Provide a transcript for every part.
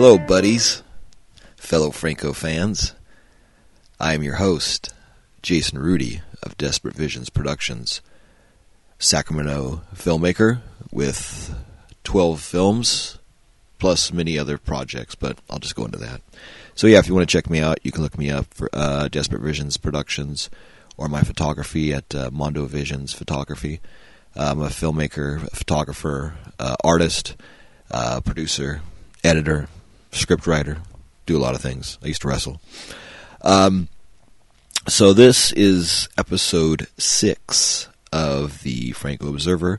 Hello, buddies, fellow Franco fans. I am your host, Jason Rudy of Desperate Visions Productions, Sacramento filmmaker with 12 films plus many other projects, but I'll just go into that. So, yeah, if you want to check me out, you can look me up for uh, Desperate Visions Productions or my photography at uh, Mondo Visions Photography. I'm a filmmaker, photographer, uh, artist, uh, producer, editor, script writer, do a lot of things. I used to wrestle. Um, so this is episode six of the Franco Observer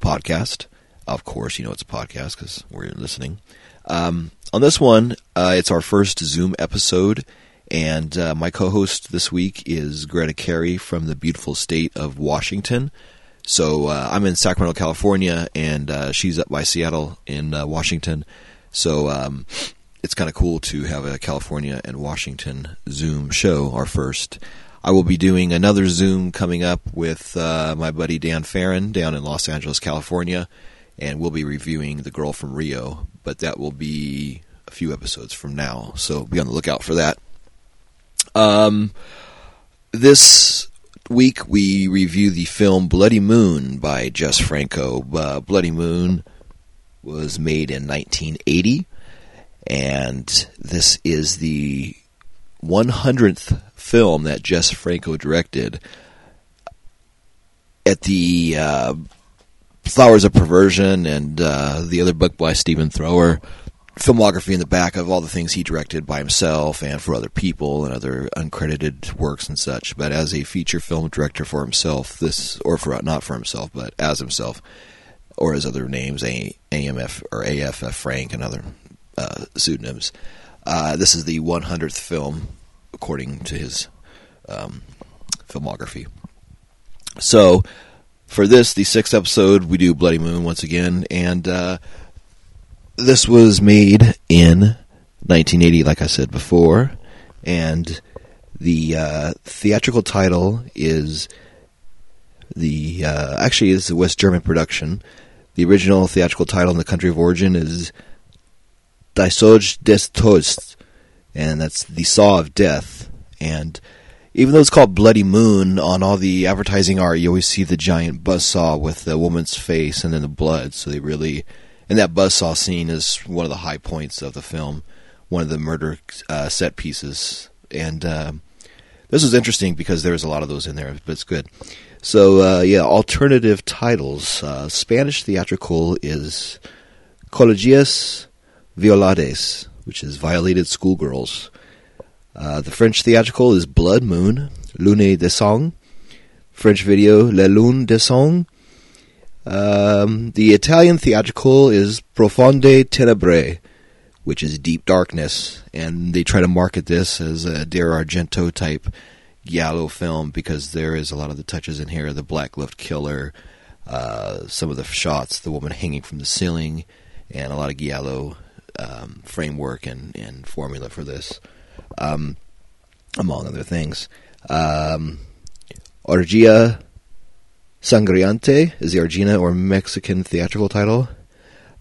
podcast. Of course, you know it's a podcast because we're listening. Um, on this one, uh, it's our first Zoom episode, and uh, my co-host this week is Greta Carey from the beautiful state of Washington. So uh, I'm in Sacramento, California, and uh, she's up by Seattle in uh, Washington. So um, it's kind of cool to have a California and Washington Zoom show, our first. I will be doing another Zoom coming up with uh, my buddy Dan Farron down in Los Angeles, California, and we'll be reviewing The Girl from Rio, but that will be a few episodes from now, so be on the lookout for that. Um, this week we review the film Bloody Moon by Jess Franco. Uh, Bloody Moon was made in 1980, and this is the 100th film that Jess Franco directed. At the uh, Flowers of Perversion and uh, the other book by Stephen Thrower, filmography in the back of all the things he directed by himself and for other people and other uncredited works and such. But as a feature film director for himself, this or for not for himself, but as himself, or his other names, a- AMF or AFF Frank and other uh, pseudonyms. Uh, this is the 100th film, according to his um, filmography. So, for this, the sixth episode, we do Bloody Moon once again, and uh, this was made in 1980, like I said before, and the uh, theatrical title is the uh, actually is a West German production. The original theatrical title in the country of origin is Die Soj des Todes, and that's the Saw of Death. And even though it's called Bloody Moon, on all the advertising art, you always see the giant buzzsaw with the woman's face and then the blood. So they really, and that buzzsaw scene is one of the high points of the film, one of the murder uh, set pieces. And uh, this was interesting because there was a lot of those in there, but it's good. So uh, yeah, alternative titles. Uh, Spanish theatrical is Colegias Violades, which is Violated Schoolgirls. Uh, the French theatrical is Blood Moon, Lune de Sang. French video, La Lune de Sang. Um, the Italian theatrical is Profonde Tenebre, which is Deep Darkness, and they try to market this as a Dario Argento type giallo film because there is a lot of the touches in here the black gloved killer, uh, some of the shots, the woman hanging from the ceiling, and a lot of giallo um, framework and, and formula for this, um, among other things. Um, Orgia Sangriante is the Argina or Mexican theatrical title.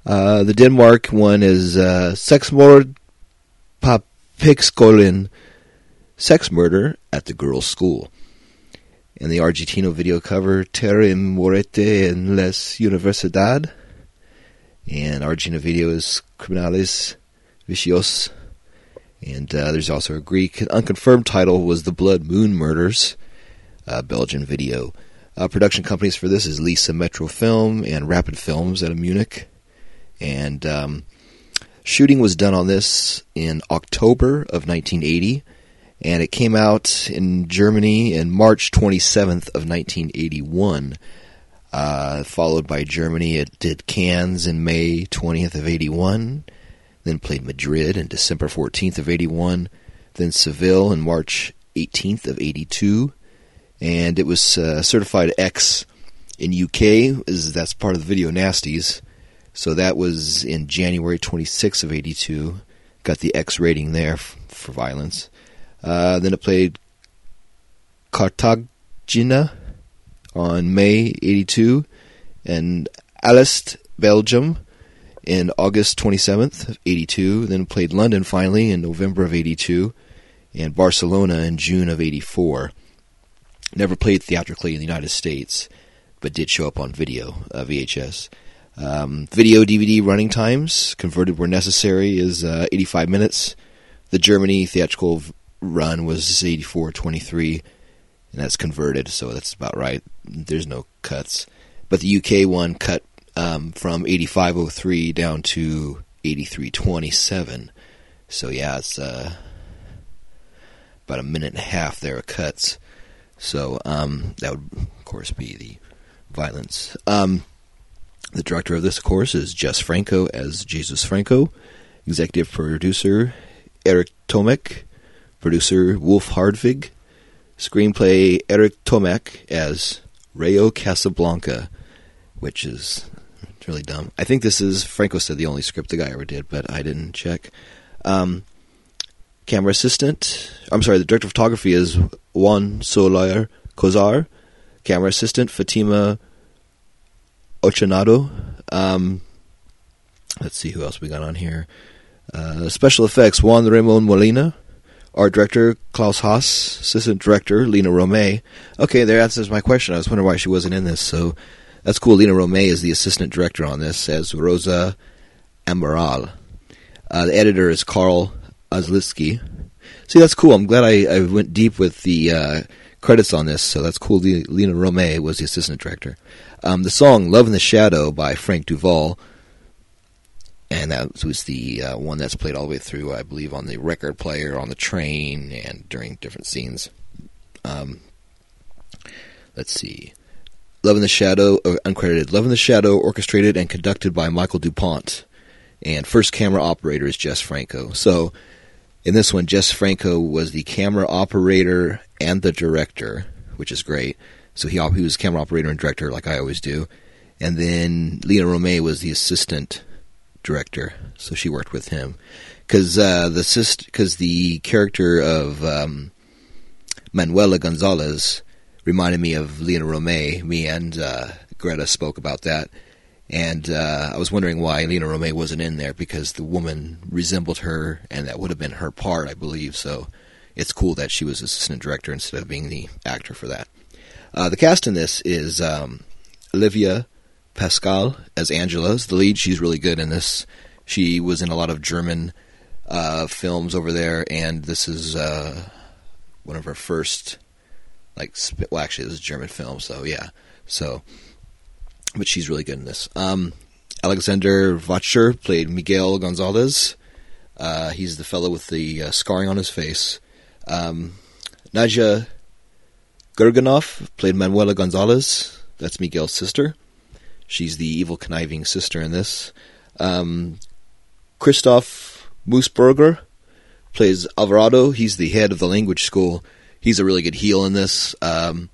Uh, the Denmark one is uh, Sexmord Papixkolin, Sex Murder at the Girls' School. And the Argentino video cover, Terre Morete en les Universidad. And Argentina video is Criminales Vicios. And uh, there's also a Greek unconfirmed title was The Blood Moon Murders, uh, Belgian video. Uh, production companies for this is Lisa Metro Film and Rapid Films out of Munich. And um, shooting was done on this in October of 1980, and it came out in Germany in March 27th of 1981. Uh, followed by Germany, it did Cannes in May 20th of 81, then played Madrid in December 14th of 81, then Seville in March 18th of 82, and it was uh, certified X in UK. Is that's part of the Video Nasties. So that was in January 26th of 82. Got the X rating there for violence. Uh, then it played Cartagena on May 82 and Alest, Belgium in August 27th, 82, then played London finally in November of 82, and Barcelona in June of 84. Never played theatrically in the United States, but did show up on video, uh, VHS. Um, video DVD running times, converted where necessary, is uh, 85 minutes. The Germany theatrical run was 84.23, and that's converted, so that's about right. There's no cuts. But the UK one cut um, from 85.03 down to 83.27. So yeah, it's uh, about a minute and a half there of cuts. So um, that would, of course, be the violence. Um, the director of this, course, is Jess Franco as Jesus Franco. Executive producer Eric Tomek. Producer Wolf Hartwig. Screenplay Eric Tomek as Rayo Casablanca, which is really dumb. I think this is Franco said the only script the guy ever did, but I didn't check. Um, camera assistant. I'm sorry, the director of photography is Juan Soler Cozar. Camera assistant Fatima Ochanado. Um, let's see who else we got on here. Uh, special effects Juan Ramon Molina. Art director Klaus Haas. Assistant director Lina Romay. Okay, there answers my question. I was wondering why she wasn't in this. So that's cool. Lina Romay is the assistant director on this as Rosa Amaral. Uh, the editor is Carl Ozlitsky. See, that's cool. I'm glad I, I went deep with the uh, credits on this, so that's cool. Lina Romay was the assistant director. Um, the song "Love in the Shadow" by Frank Duval, and that was the uh, one that's played all the way through, I believe, on the record player, on the train, and during different scenes. Um, let's see. Love in the Shadow, uh, uncredited. Love in the Shadow, orchestrated and conducted by Michael DuPont. And first camera operator is Jess Franco. So in this one, Jess Franco was the camera operator and the director, which is great. So he, he was camera operator and director, like I always do. And then Lina Romay was the assistant director, so she worked with him. Because uh, the because the character of um, Manuela Gonzalez reminded me of Lina Romay. Me and uh, Greta spoke about that and uh, I was wondering why Lina Romay wasn't in there because the woman resembled her, and that would have been her part, I believe. So it's cool that she was assistant director instead of being the actor for that. Uh, the cast in this is um, Olivia Pascal as Angela's the lead. She's really good in this. She was in a lot of German uh, films over there, and this is uh, one of her first, like, well, actually, this is a German film, so yeah. So but she's really good in this. Um, Alexander Vacher played Miguel Gonzalez. Uh, he's the fellow with the uh, scarring on his face. Um, Nadia Gurganov played Manuela Gonzalez. That's Miguel's sister. She's the evil, conniving sister in this. Um, Christoph Moosbrugger plays Alvarado. He's the head of the language school. He's a really good heel in this. Um,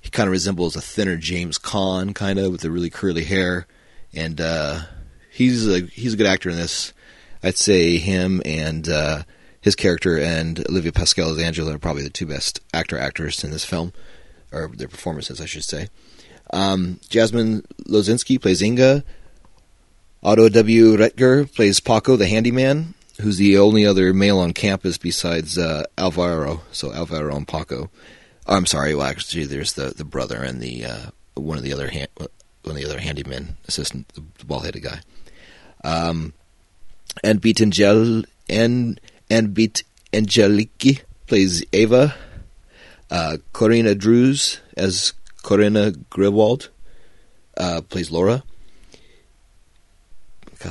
he kind of resembles a thinner James Caan, kind of with the really curly hair, and uh, he's a he's a good actor in this. I'd say him and uh, his character and Olivia Pascal as Angela are probably the two best actor actors in this film, or their performances, I should say. Um, Jasmine Lozinski plays Inga. Otto W. Retzer plays Paco, the handyman, who's the only other male on campus besides uh, Alvaro. So Alvaro and Paco. Oh, I'm sorry. Well, actually, there's the, the brother and the uh, one of the other hand, one of the other handyman assistant, the, bald headed guy. Um, and Beat Angel and and Beat Angeliki plays Ava. Uh, Corina Drews as Corinna Grewald uh, plays Laura.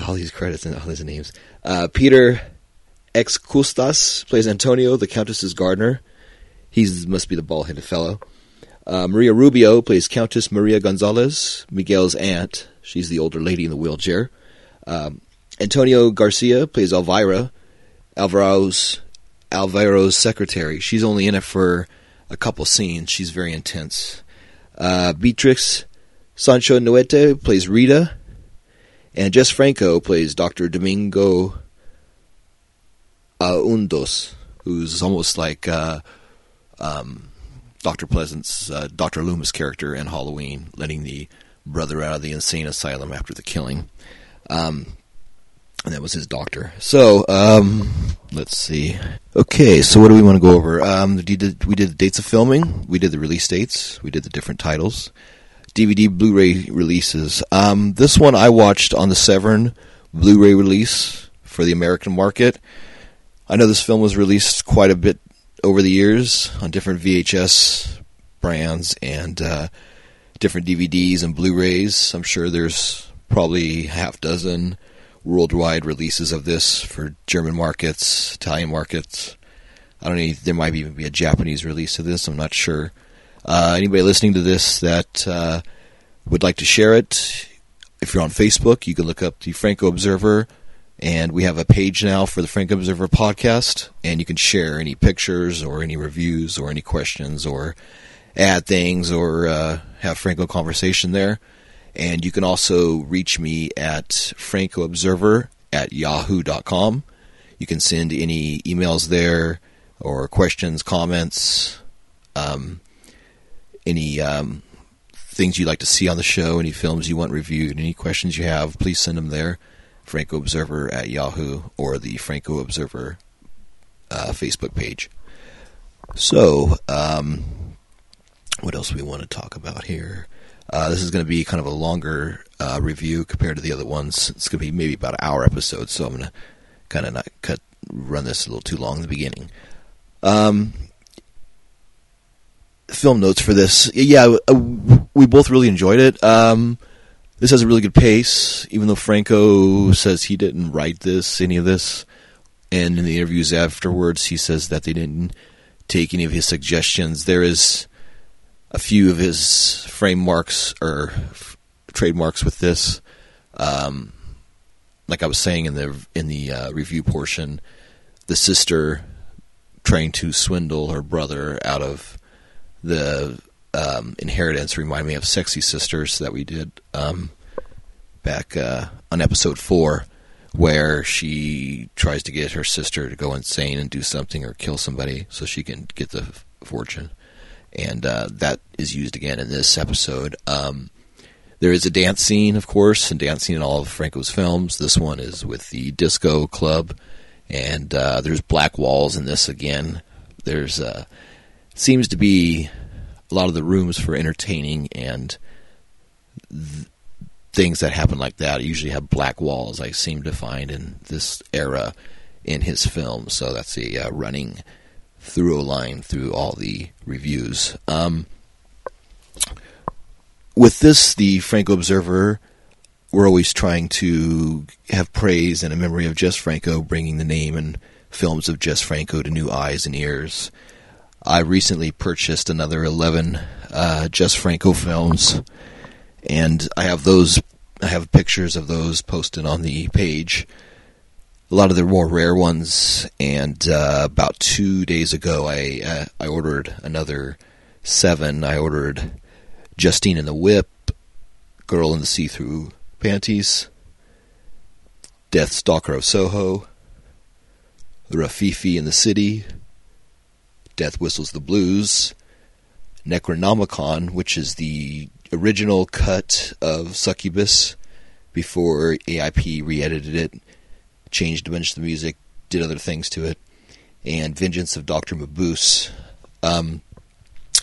All these credits and all these names. Uh, Peter Exacoustos plays Antonio, the Countess's gardener. He must be the bald headed fellow. Uh, Maria Rubio plays Countess Maria Gonzalez, Miguel's aunt. She's the older lady in the wheelchair. Um, Antonio Garcia plays Elvira, Alvaro's Alvaro's secretary. She's only in it for a couple scenes. She's very intense. Uh, Beatrix Sancho Noete plays Rita, and Jess Franco plays Dr. Domingo Aundos, who's almost like uh, um, Dr. Pleasence's uh, Dr. Loomis character in Halloween, letting the brother out of the insane asylum after the killing. Um, and that was his doctor. So, um, let's see. Okay, so what do we want to go over? Um, we did we did the dates of filming, we did the release dates, we did the different titles, DVD, Blu-ray releases. Um, this one I watched on the Severin Blu-ray release for the American market. I know this film was released quite a bit over the years on different VHS brands and uh, different DVDs and Blu-rays. I'm sure there's probably half dozen worldwide releases of this for German markets, Italian markets. I don't know. There might even be a Japanese release of this. I'm not sure. Uh, anybody listening to this that uh, would like to share it, if you're on Facebook, you can look up the Franco Observer, and we have a page now for the Franco Observer podcast, and you can share any pictures or any reviews or any questions or add things or uh, have Franco conversation there. And you can also reach me at francoobserver at yahoo.com. You can send any emails there or questions, comments, um, any um, things you'd like to see on the show, any films you want reviewed, any questions you have, please send them there. Franco Observer at Yahoo or the Franco Observer uh, Facebook page. So, um, what else we want to talk about here? Uh, this is going to be kind of a longer uh, review compared to the other ones. It's going to be maybe about an hour episode, so I'm going to kind of not cut run this a little too long in the beginning. Um, film notes for this, yeah, uh, we both really enjoyed it. Um, this has a really good pace, even though Franco says he didn't write this, any of this, and in the interviews afterwards, he says that they didn't take any of his suggestions. There is a few of his frameworks or f- trademarks with this. Um, like I was saying in the in the uh, review portion, the sister trying to swindle her brother out of the um, inheritance remind me of Sexy Sisters that we did um, back uh, on episode four, where she tries to get her sister to go insane and do something or kill somebody so she can get the fortune and uh, that is used again in this episode. Um, there is a dance scene, of course, and dance scene in all of Franco's films. This one is with the Disco Club, and uh, there's black walls in this again. There's uh, seems to be a lot of the rooms for entertaining and th- things that happen like that usually have black walls. I seem to find in this era in his films, so that's a uh, running through a line through all the reviews. Um, with this, the Franco Observer, we're always trying to have praise and a memory of Jess Franco, bringing the name and films of Jess Franco to new eyes and ears. I recently purchased another 11 uh, Jess Franco films, and I have those. I have pictures of those posted on the page a lot of the more rare ones. And uh, about two days ago, I uh, I ordered another seven. I ordered Justine and the Whip, Girl in the See-Through Panties, Death Stalker of Soho, Rififi in the City, Death Whistles the Blues, Necronomicon, which is the original cut of Succubus before AIP re-edited it changed a bunch of the music, did other things to it, and Vengeance of Dr. Mabuse. Um,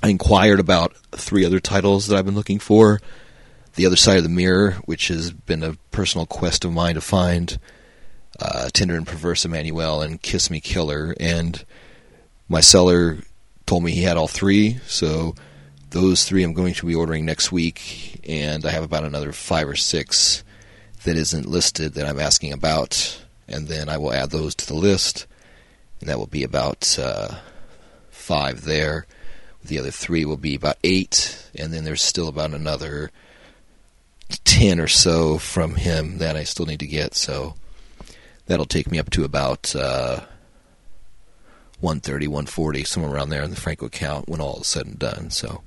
I inquired about three other titles that I've been looking for. The Other Side of the Mirror, which has been a personal quest of mine to find. Uh, Tender and Perverse Emmanuel and Kiss Me Killer. And my seller told me he had all three, so those three I'm going to be ordering next week. And I have about another five or six that isn't listed that I'm asking about and then I will add those to the list, and that will be about uh, five there. The other three will be about eight, and then there's still about another ten or so from him that I still need to get. So that'll take me up to about uh, 130, 140, somewhere around there in the Franco account when all is said and done. So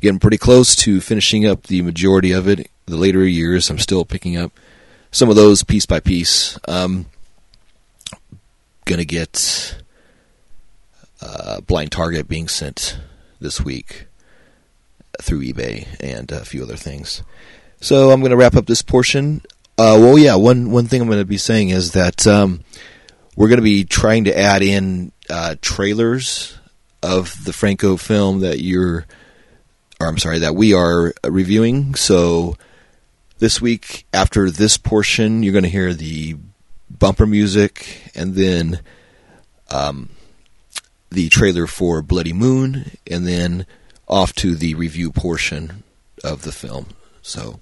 getting pretty close to finishing up the majority of it. The later years, I'm still picking up some of those piece by piece. Um, gonna get uh, Blind Target being sent this week through eBay and a few other things. So I'm to wrap up this portion Uh, well, yeah. One one thing I'm to be saying is that um, we're to be trying to add in uh, trailers of the Franco film that you're, or I'm sorry, that we are reviewing. So this week, after this portion, you're going to hear the bumper music, and then um, the trailer for Bloody Moon, and then off to the review portion of the film. So,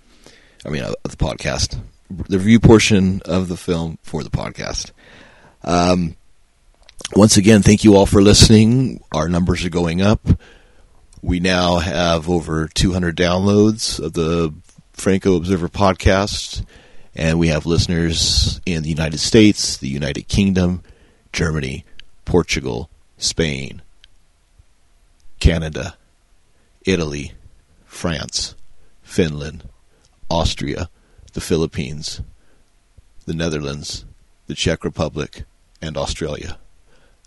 I mean, of the podcast, the review portion of the film for the podcast. Um, once again, thank you all for listening. Our numbers are going up. We now have over 200 downloads of the Franco Observer podcast, and we have listeners in the United States, the United Kingdom, Germany, Portugal, Spain, Canada, Italy, France, Finland, Austria, the Philippines, the Netherlands, the Czech Republic, and Australia.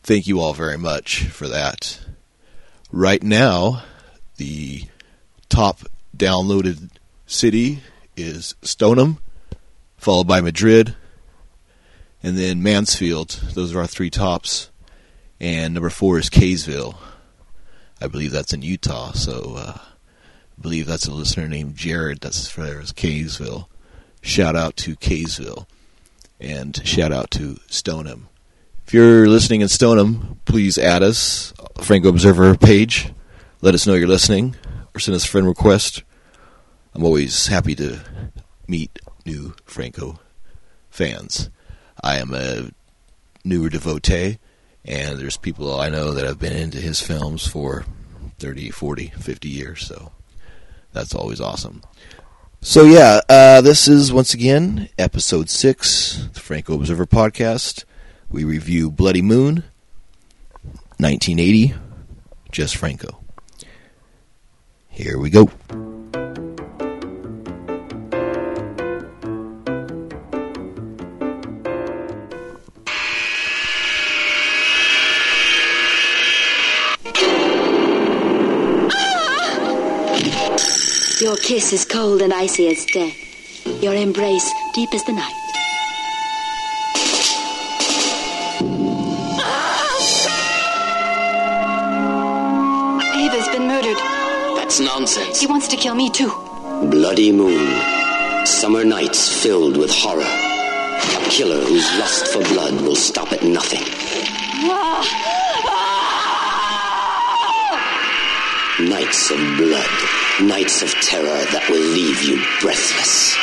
Thank you all very much for that. Right now, the top downloaded city is Stoneham, followed by Madrid, and then Mansfield. Those are our three tops. And number four is Kaysville. I believe that's in Utah. So uh, I believe that's a listener named Jared. That's as far as Kaysville. Shout out to Kaysville. And shout out to Stoneham. If you're listening in Stoneham, please add us, Franco Observer page. Let us know you're listening, or send us a friend request. I'm always happy to meet new Franco fans. I am a newer devotee, and there's people I know that have been into his films for 30, 40, 50 years, so that's always awesome. So yeah, uh, this is once again episode six, the Franco Observer podcast. We review Bloody Moon, 1980, Jess Franco. Here we go. Kiss is cold and icy as death. Your embrace deep as the night. Ava's been murdered. That's nonsense. He wants to kill me too. Bloody Moon. Summer nights filled with horror. A killer whose lust for blood will stop at nothing. Nights of blood. Nights of terror that will leave you breathless.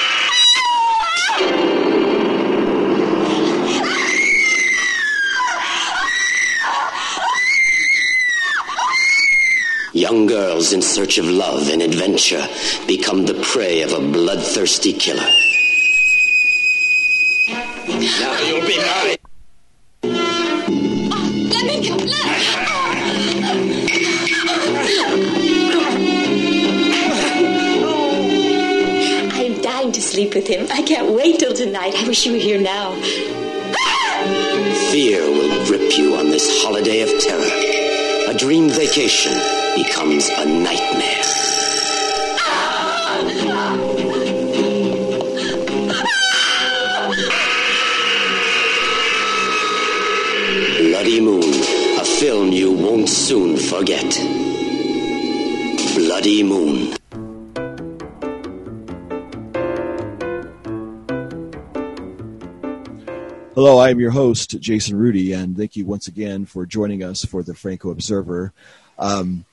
Young girls in search of love and adventure become the prey of a bloodthirsty killer. Now you'll be mine. I'm to sleep with him. I can't wait till tonight. I wish you were here now. Fear will grip you on this holiday of terror. A dream vacation becomes a nightmare. Bloody Moon, a film you won't soon forget. Bloody Moon. Hello, I am your host, Jason Rudy, and thank you once again for joining us for the Franco Observer. Um,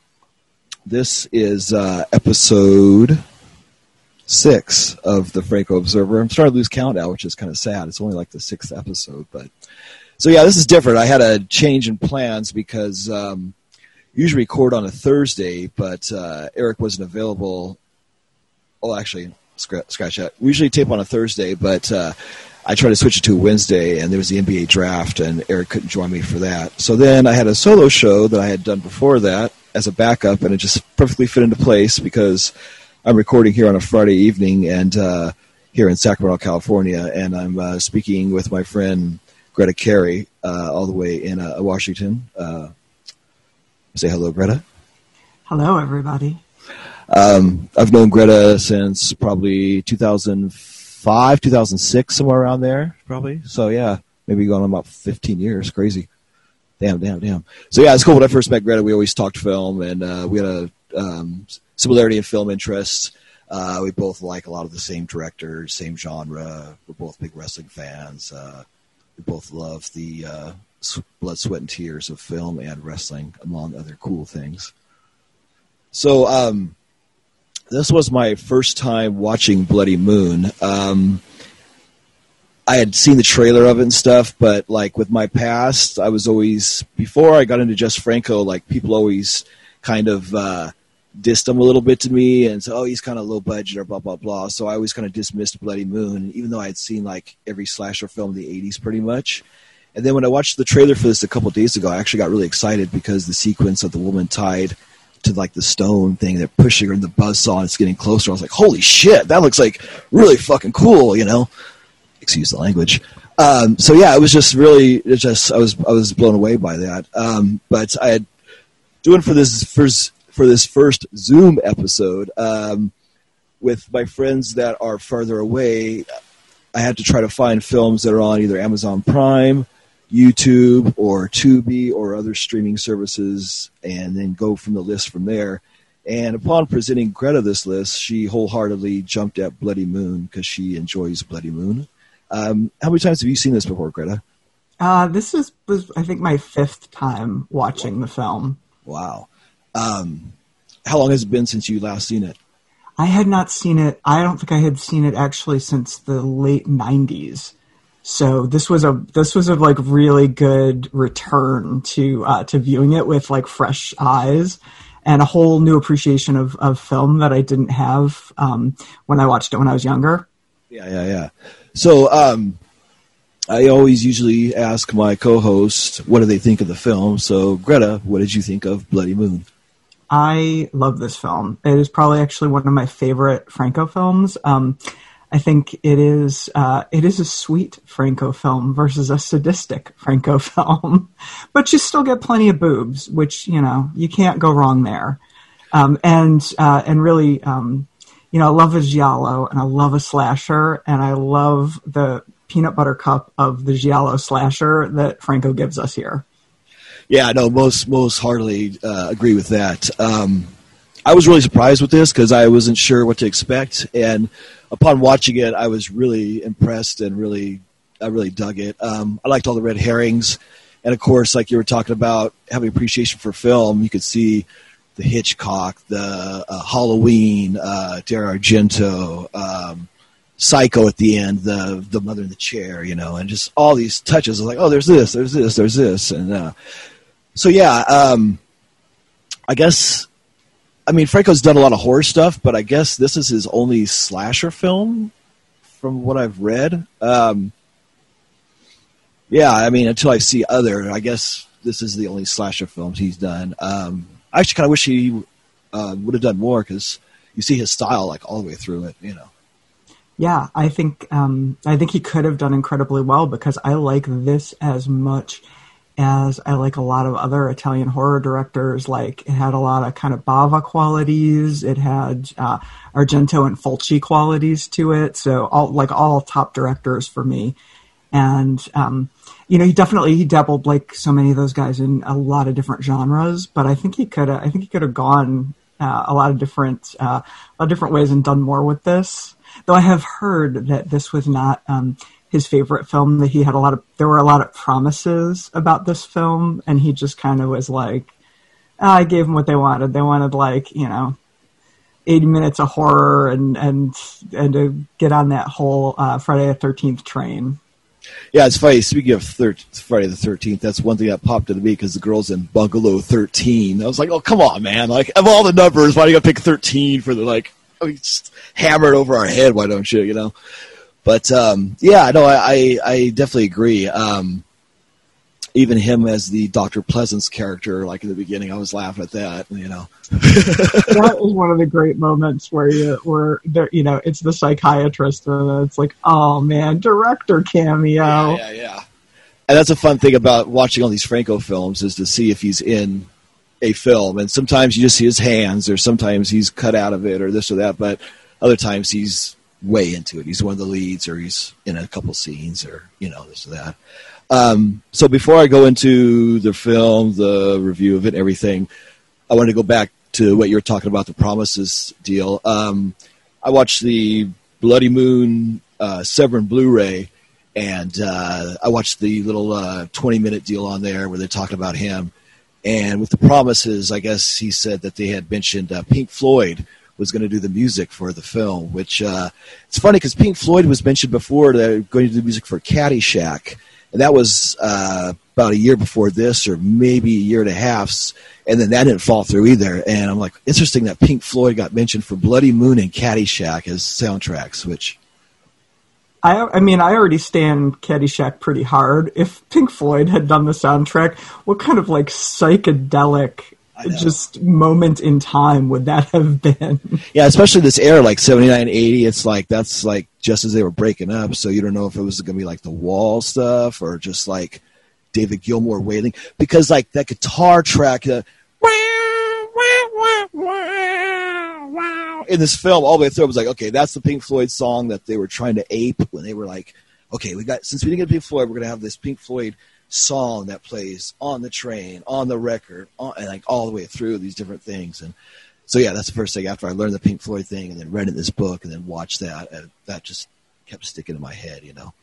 this is uh, episode six of the Franco Observer. I'm starting to lose count now, which is kind of sad. It's only like the sixth episode, but so yeah, this is different. I had a change in plans because um, usually record on a Thursday, but uh, Eric wasn't available. Oh, actually, scratch, that. We usually tape on a Thursday, but uh, I tried to switch it to Wednesday, and there was the NBA draft, and Eric couldn't join me for that. So then I had a solo show that I had done before that as a backup, and it just perfectly fit into place because I'm recording here on a Friday evening and uh, here in Sacramento, California, and I'm uh, speaking with my friend Greta Carey, uh, all the way in uh, Washington. Uh, say hello, Greta. Hello, everybody. Um, I've known Greta since probably 2005 2005, 2006, somewhere around there, probably. So yeah, maybe going on about 15 years. Crazy. Damn, damn, damn. So yeah, it's cool. When I first met Greta, we always talked film, and uh, we had a um, similarity in film interests. Uh, we both like a lot of the same directors, same genre. We're both big wrestling fans. Uh, we both love the uh, blood, sweat, and tears of film and wrestling, among other cool things. So, um, this was my first time watching Bloody Moon. Um, I had seen the trailer of it and stuff, but like with my past, I was always before I got into Jess Franco, like people always kind of uh, dissed him a little bit to me and so "Oh, he's kind of low budget" or blah blah blah. So I always kind of dismissed Bloody Moon, even though I had seen like every slasher film in the '80s pretty much. And then when I watched the trailer for this a couple days ago, I actually got really excited because the sequence of the woman tied to like the stone thing, they're pushing her in the buzzsaw and it's getting closer. I was like, "Holy shit, that looks like really fucking cool," you know excuse the language. Um, so yeah, it was just really, it just I was I was blown away by that. Um, but I had doing for this first for this first Zoom episode um, with my friends that are farther away. I had to try to find films that are on either Amazon Prime, YouTube, or Tubi, or other streaming services, and then go from the list from there. And upon presenting Greta this list, she wholeheartedly jumped at Bloody Moon because she enjoys Bloody Moon. Um, how many times have you seen this before, Greta? Uh, this is was I think my fifth time watching the film. Wow. Um, how long has it been since you last seen it? I had not seen it. I don't think I had seen it actually since the late '90s. So this was a this was a like really good return to uh, to viewing it with like fresh eyes and a whole new appreciation of, of film that I didn't have um, when I watched it when I was younger. Yeah, yeah, yeah. So um, I always usually ask my co-host what do they think of the film. So Greta, what did you think of Bloody Moon? I love this film. It is probably actually one of my favorite Franco films. Um, I think it is uh, it is a sweet Franco film versus a sadistic Franco film, but you still get plenty of boobs, which you know you can't go wrong there. Um, and uh, and really, um, you know, I love a giallo and I love a slasher and I love the peanut butter cup of the giallo slasher that Franco gives us here. Yeah, no, most most heartily uh, agree with that. Um, I was really surprised with this because I wasn't sure what to expect, and upon watching it, I was really impressed and really, I really dug it. Um, I liked all the red herrings, and of course, like you were talking about having appreciation for film, you could see the Hitchcock, the uh, Halloween, uh, Dario Argento, um, Psycho at the end, the the mother in the chair, you know, and just all these touches. I was like, oh, there's this, there's this, there's this, and uh, so yeah, um, I guess. I mean, Franco's done a lot of horror stuff, but I guess this is his only slasher film, from what I've read. Um, yeah, I mean, until I see other, I guess this is the only slasher films he's done. Um, I actually kind of wish he uh, would have done more because you see his style like all the way through it. You know. Yeah, I think um, I think he could have done incredibly well because I like this as much as I like a lot of other Italian horror directors. Like it had a lot of kind of Bava qualities. It had uh, Argento and Fulci qualities to it. So all like all top directors for me. And um, you know, he definitely he dabbled like so many of those guys in a lot of different genres, but I think he could I think he could have gone uh, a lot of different uh, a lot of different ways and done more with this. Though I have heard that this was not um, his favorite film. That he had a lot of there were a lot of promises about this film, and he just kind of was like, oh, I gave them what they wanted. They wanted like you know 80 minutes of horror and and and to get on that whole uh, Friday the 13th train. Yeah, it's funny. Speaking of thir- Friday the Thirteenth, that's one thing that popped into me because the girls in Bungalow Thirteen. I was like, oh come on, man! Like of all the numbers, why do you gotta pick thirteen for the like? I mean, just hammer it over our head. Why don't you? You know. But um, yeah, no, I, I, I definitely agree. Um, even him as the Doctor Pleasence character, like in the beginning, I was laughing at that. You know, that is one of the great moments where you where there, you know it's the psychiatrist, and it's like, oh man, director cameo. Yeah, yeah, yeah. And that's a fun thing about watching all these Franco films is to see if he's in a film. And sometimes you just see his hands, or sometimes he's cut out of it, or this or that. But other times he's way into it. He's one of the leads, or he's in a couple scenes, or you know this or that. Um, so before I go into the film, the review of it, everything, I want to go back to what you were talking about the promises deal. Um, I watched the Bloody Moon uh, Severin Blu-ray, and uh, I watched the little uh, 20 minute deal on there where they're talking about him. And with the promises, I guess he said that they had mentioned uh, Pink Floyd was going to do the music for the film, which uh, it's funny because Pink Floyd was mentioned before they're going to do the music for Caddyshack, and that was uh, about a year before this, or maybe a year and a half, and then that didn't fall through either. And I'm like, interesting that Pink Floyd got mentioned for Bloody Moon and Caddyshack as soundtracks, which I, I mean, I already stand Caddyshack pretty hard. If Pink Floyd had done the soundtrack, what kind of like psychedelic just moment in time would that have been? Yeah, especially this era, like 79, 80, it's like that's like just as they were breaking up, so you don't know if it was going to be like the wall stuff or just like David Gilmour wailing. Because like that guitar track, uh, in this film all the way through, I was like, okay, that's the Pink Floyd song that they were trying to ape when they were like, okay, we got since we didn't get Pink Floyd, we're gonna have this Pink Floyd song that plays on the train, on the record, on, and like all the way through these different things. And so yeah, that's the first thing after I learned the Pink Floyd thing, and then read in this book, and then watched that, and that just kept sticking in my head, you know.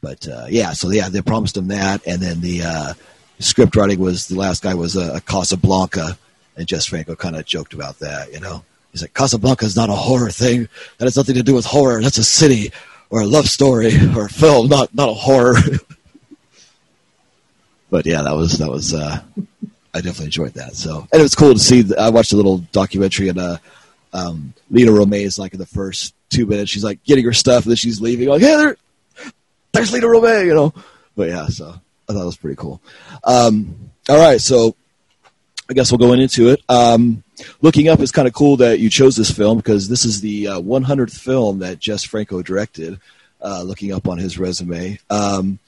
But uh, yeah, so yeah, they promised him that, and then the uh, script writing was the last guy was uh, Casablanca, and Jess Franco kind of joked about that, you know. He's like, Casablanca is not a horror thing. That has nothing to do with horror. That's a city or a love story or a film, not not a horror. but yeah, that was that was. Uh, I definitely enjoyed that. So, and it was cool to see. I watched a little documentary, and uh, um, Lina Romay is like in the first two minutes, she's like getting her stuff, and then she's leaving. Like, hey, there, there's Lina Romay, you know. But yeah, so I thought it was pretty cool. Um, all right, so I guess we'll go into it. Um, looking up, it's kind of cool that you chose this film because this is the uh, 100th film that Jess Franco directed. Uh, looking up on his resume, um,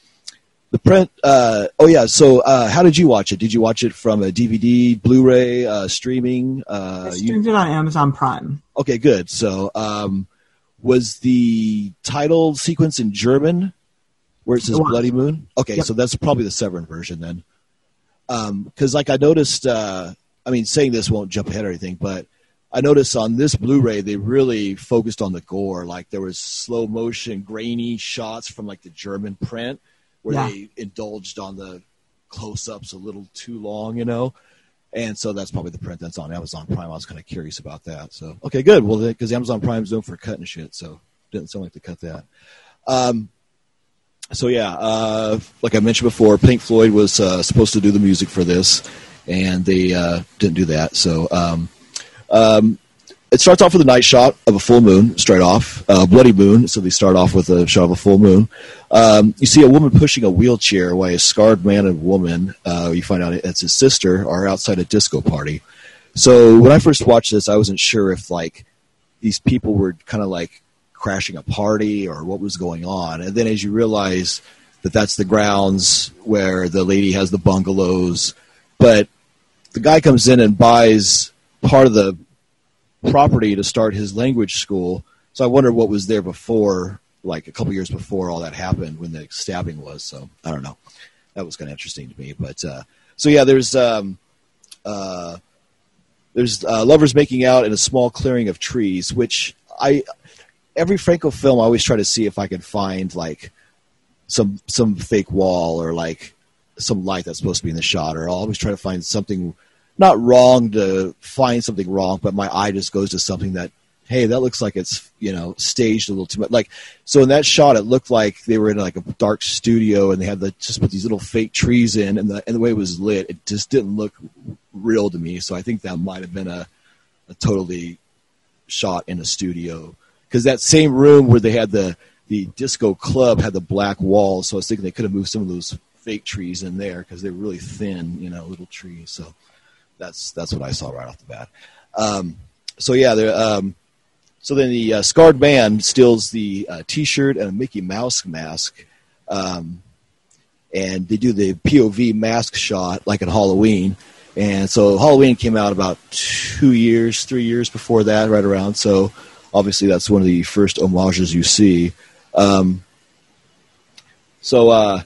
the print. Uh, oh yeah, so uh, how did you watch it? Did you watch it from a DVD, Blu-ray, uh, streaming? Uh, I streamed you... it on Amazon Prime. Okay, good. So um, was the title sequence in German, where it says it Bloody Moon? Okay, yep. so that's probably the Severin version then because um, like I noticed, uh, I mean, saying this won't jump ahead or anything, but I noticed on this Blu-ray they really focused on the gore. Like there was slow motion, grainy shots from like the German print where yeah. they indulged on the close-ups a little too long, you know. And so that's probably the print that's on Amazon Prime. I was kind of curious about that. So okay, good. Well, because Amazon Prime's known for cutting shit, so didn't sound like to cut that. Um, so yeah, uh, like I mentioned before, Pink Floyd was uh, supposed to do the music for this, and they uh, didn't do that. So um, um, it starts off with a night shot of a full moon, straight off, uh, bloody moon. So they start off with a shot of a full moon. Um, you see a woman pushing a wheelchair while a scarred man and woman, uh, you find out it's his sister, are outside a disco party. So when I first watched this, I wasn't sure if like these people were kind of like crashing a party or what was going on. And then as you realize that that's the grounds where the lady has the bungalows, but the guy comes in and buys part of the property to start his language school. So I wonder what was there before, like a couple years before all that happened when the stabbing was. So I don't know. That was kind of interesting to me. But uh, so yeah, there's um, uh, there's uh, lovers making out in a small clearing of trees, which I every Franco film, I always try to see if I can find like some some fake wall or like some light that's supposed to be in the shot, or I'll always try to find something not wrong to find something wrong, but my eye just goes to something that hey, that looks like it's you know staged a little too much. Like so in that shot, it looked like they were in like a dark studio and they had the just put these little fake trees in, and the and the way it was lit, it just didn't look real to me. So I think that might have been a, a totally shot in a studio because that same room where they had the the disco club had the black walls, so I was thinking they could have moved some of those fake trees in there because they're really thin, you know, little trees. So that's that's what I saw right off the bat. Um, so yeah, there. Um, so then the uh, scarred man steals the uh, T-shirt and a Mickey Mouse mask, um, and they do the POV mask shot like in Halloween. And so Halloween came out about two years, three years before that, right around. So obviously that's one of the first homages you see. Um, so, uh,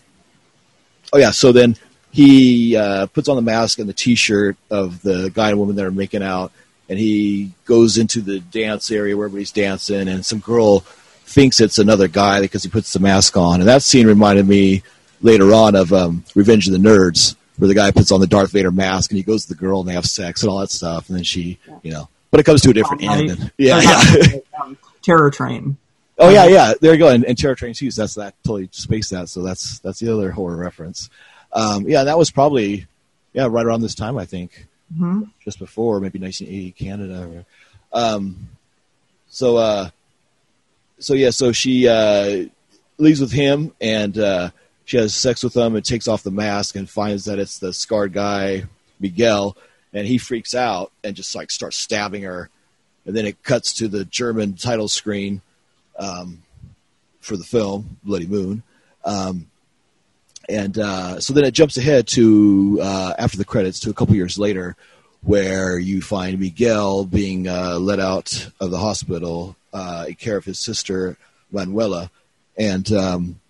oh yeah, so then he uh, puts on the mask and the T-shirt of the guy and woman that are making out, and he goes into the dance area where everybody's dancing, and some girl thinks it's another guy because he puts the mask on, and that scene reminded me later on of um, Revenge of the Nerds, where the guy puts on the Darth Vader mask and he goes to the girl and they have sex and all that stuff, and then she, you know, but it comes to a different Um, end. like- and- yeah, yeah. um, Terror Train. Oh yeah, yeah. There you go. And, and Terror Train 2, that's that totally spaced that. So that's that's the other horror reference. Um, yeah, that was probably yeah right around this time I think, hmm just before maybe 1980 Canada. Or, um, so uh, so yeah, so she uh, leaves with him and uh, she has sex with him and takes off the mask and finds that it's the scarred guy Miguel, and he freaks out and just like starts stabbing her, and then it cuts to the German title screen um, for the film Bloody Moon. Um, and uh, so then it jumps ahead to uh, after the credits to a couple years later, where you find Miguel being uh, let out of the hospital uh, in care of his sister Manuela, and um,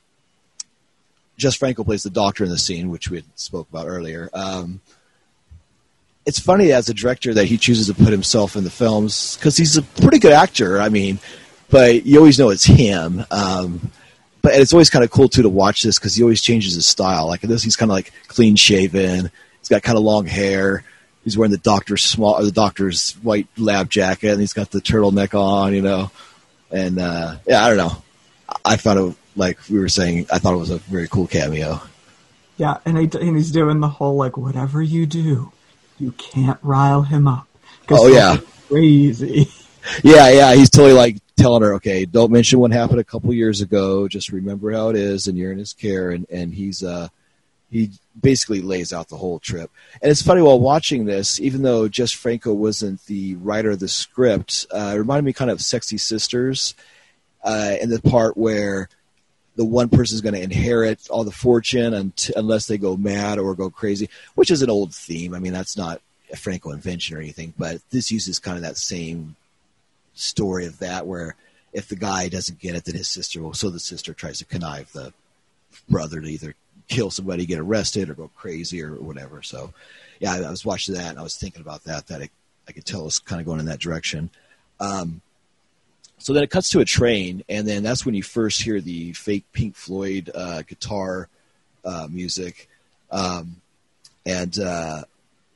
Jess Franco plays the doctor in the scene, which we spoke about earlier. Um, it's funny as a director that he chooses to put himself in the films because he's a pretty good actor. I mean, but you always know it's him. Um, but it's always kind of cool too to watch this because he always changes his style. Like this, he's kind of like clean shaven. He's got kind of long hair. He's wearing the doctor's small, or the doctor's white lab jacket, and he's got the turtleneck on. You know, and uh, yeah, I don't know. I- found it like we were saying. I thought it was a very cool cameo. Yeah, and, he, and he's doing the whole like whatever you do, you can't rile him up. Oh, yeah. crazy. Yeah, yeah. He's totally like telling her, okay, don't mention what happened a couple years ago. Just remember how it is, and you're in his care. And and he's uh, he basically lays out the whole trip. And it's funny while watching this, even though Jess Franco wasn't the writer of the script, uh, it reminded me kind of Sexy Sisters, uh, in the part where the one person is going to inherit all the fortune unt- unless they go mad or go crazy, which is an old theme. I mean, that's not a Franco invention or anything, but this uses kind of that same story of that where if the guy doesn't get it, then his sister will. So the sister tries to connive the brother to either kill somebody, get arrested, or go crazy or whatever. So, yeah, I, I was watching that and I was thinking about that. That it, I could tell it was kind of going in that direction. Um, so then it cuts to a train, and then that's when you first hear the fake Pink Floyd uh, guitar uh, music, um, and uh,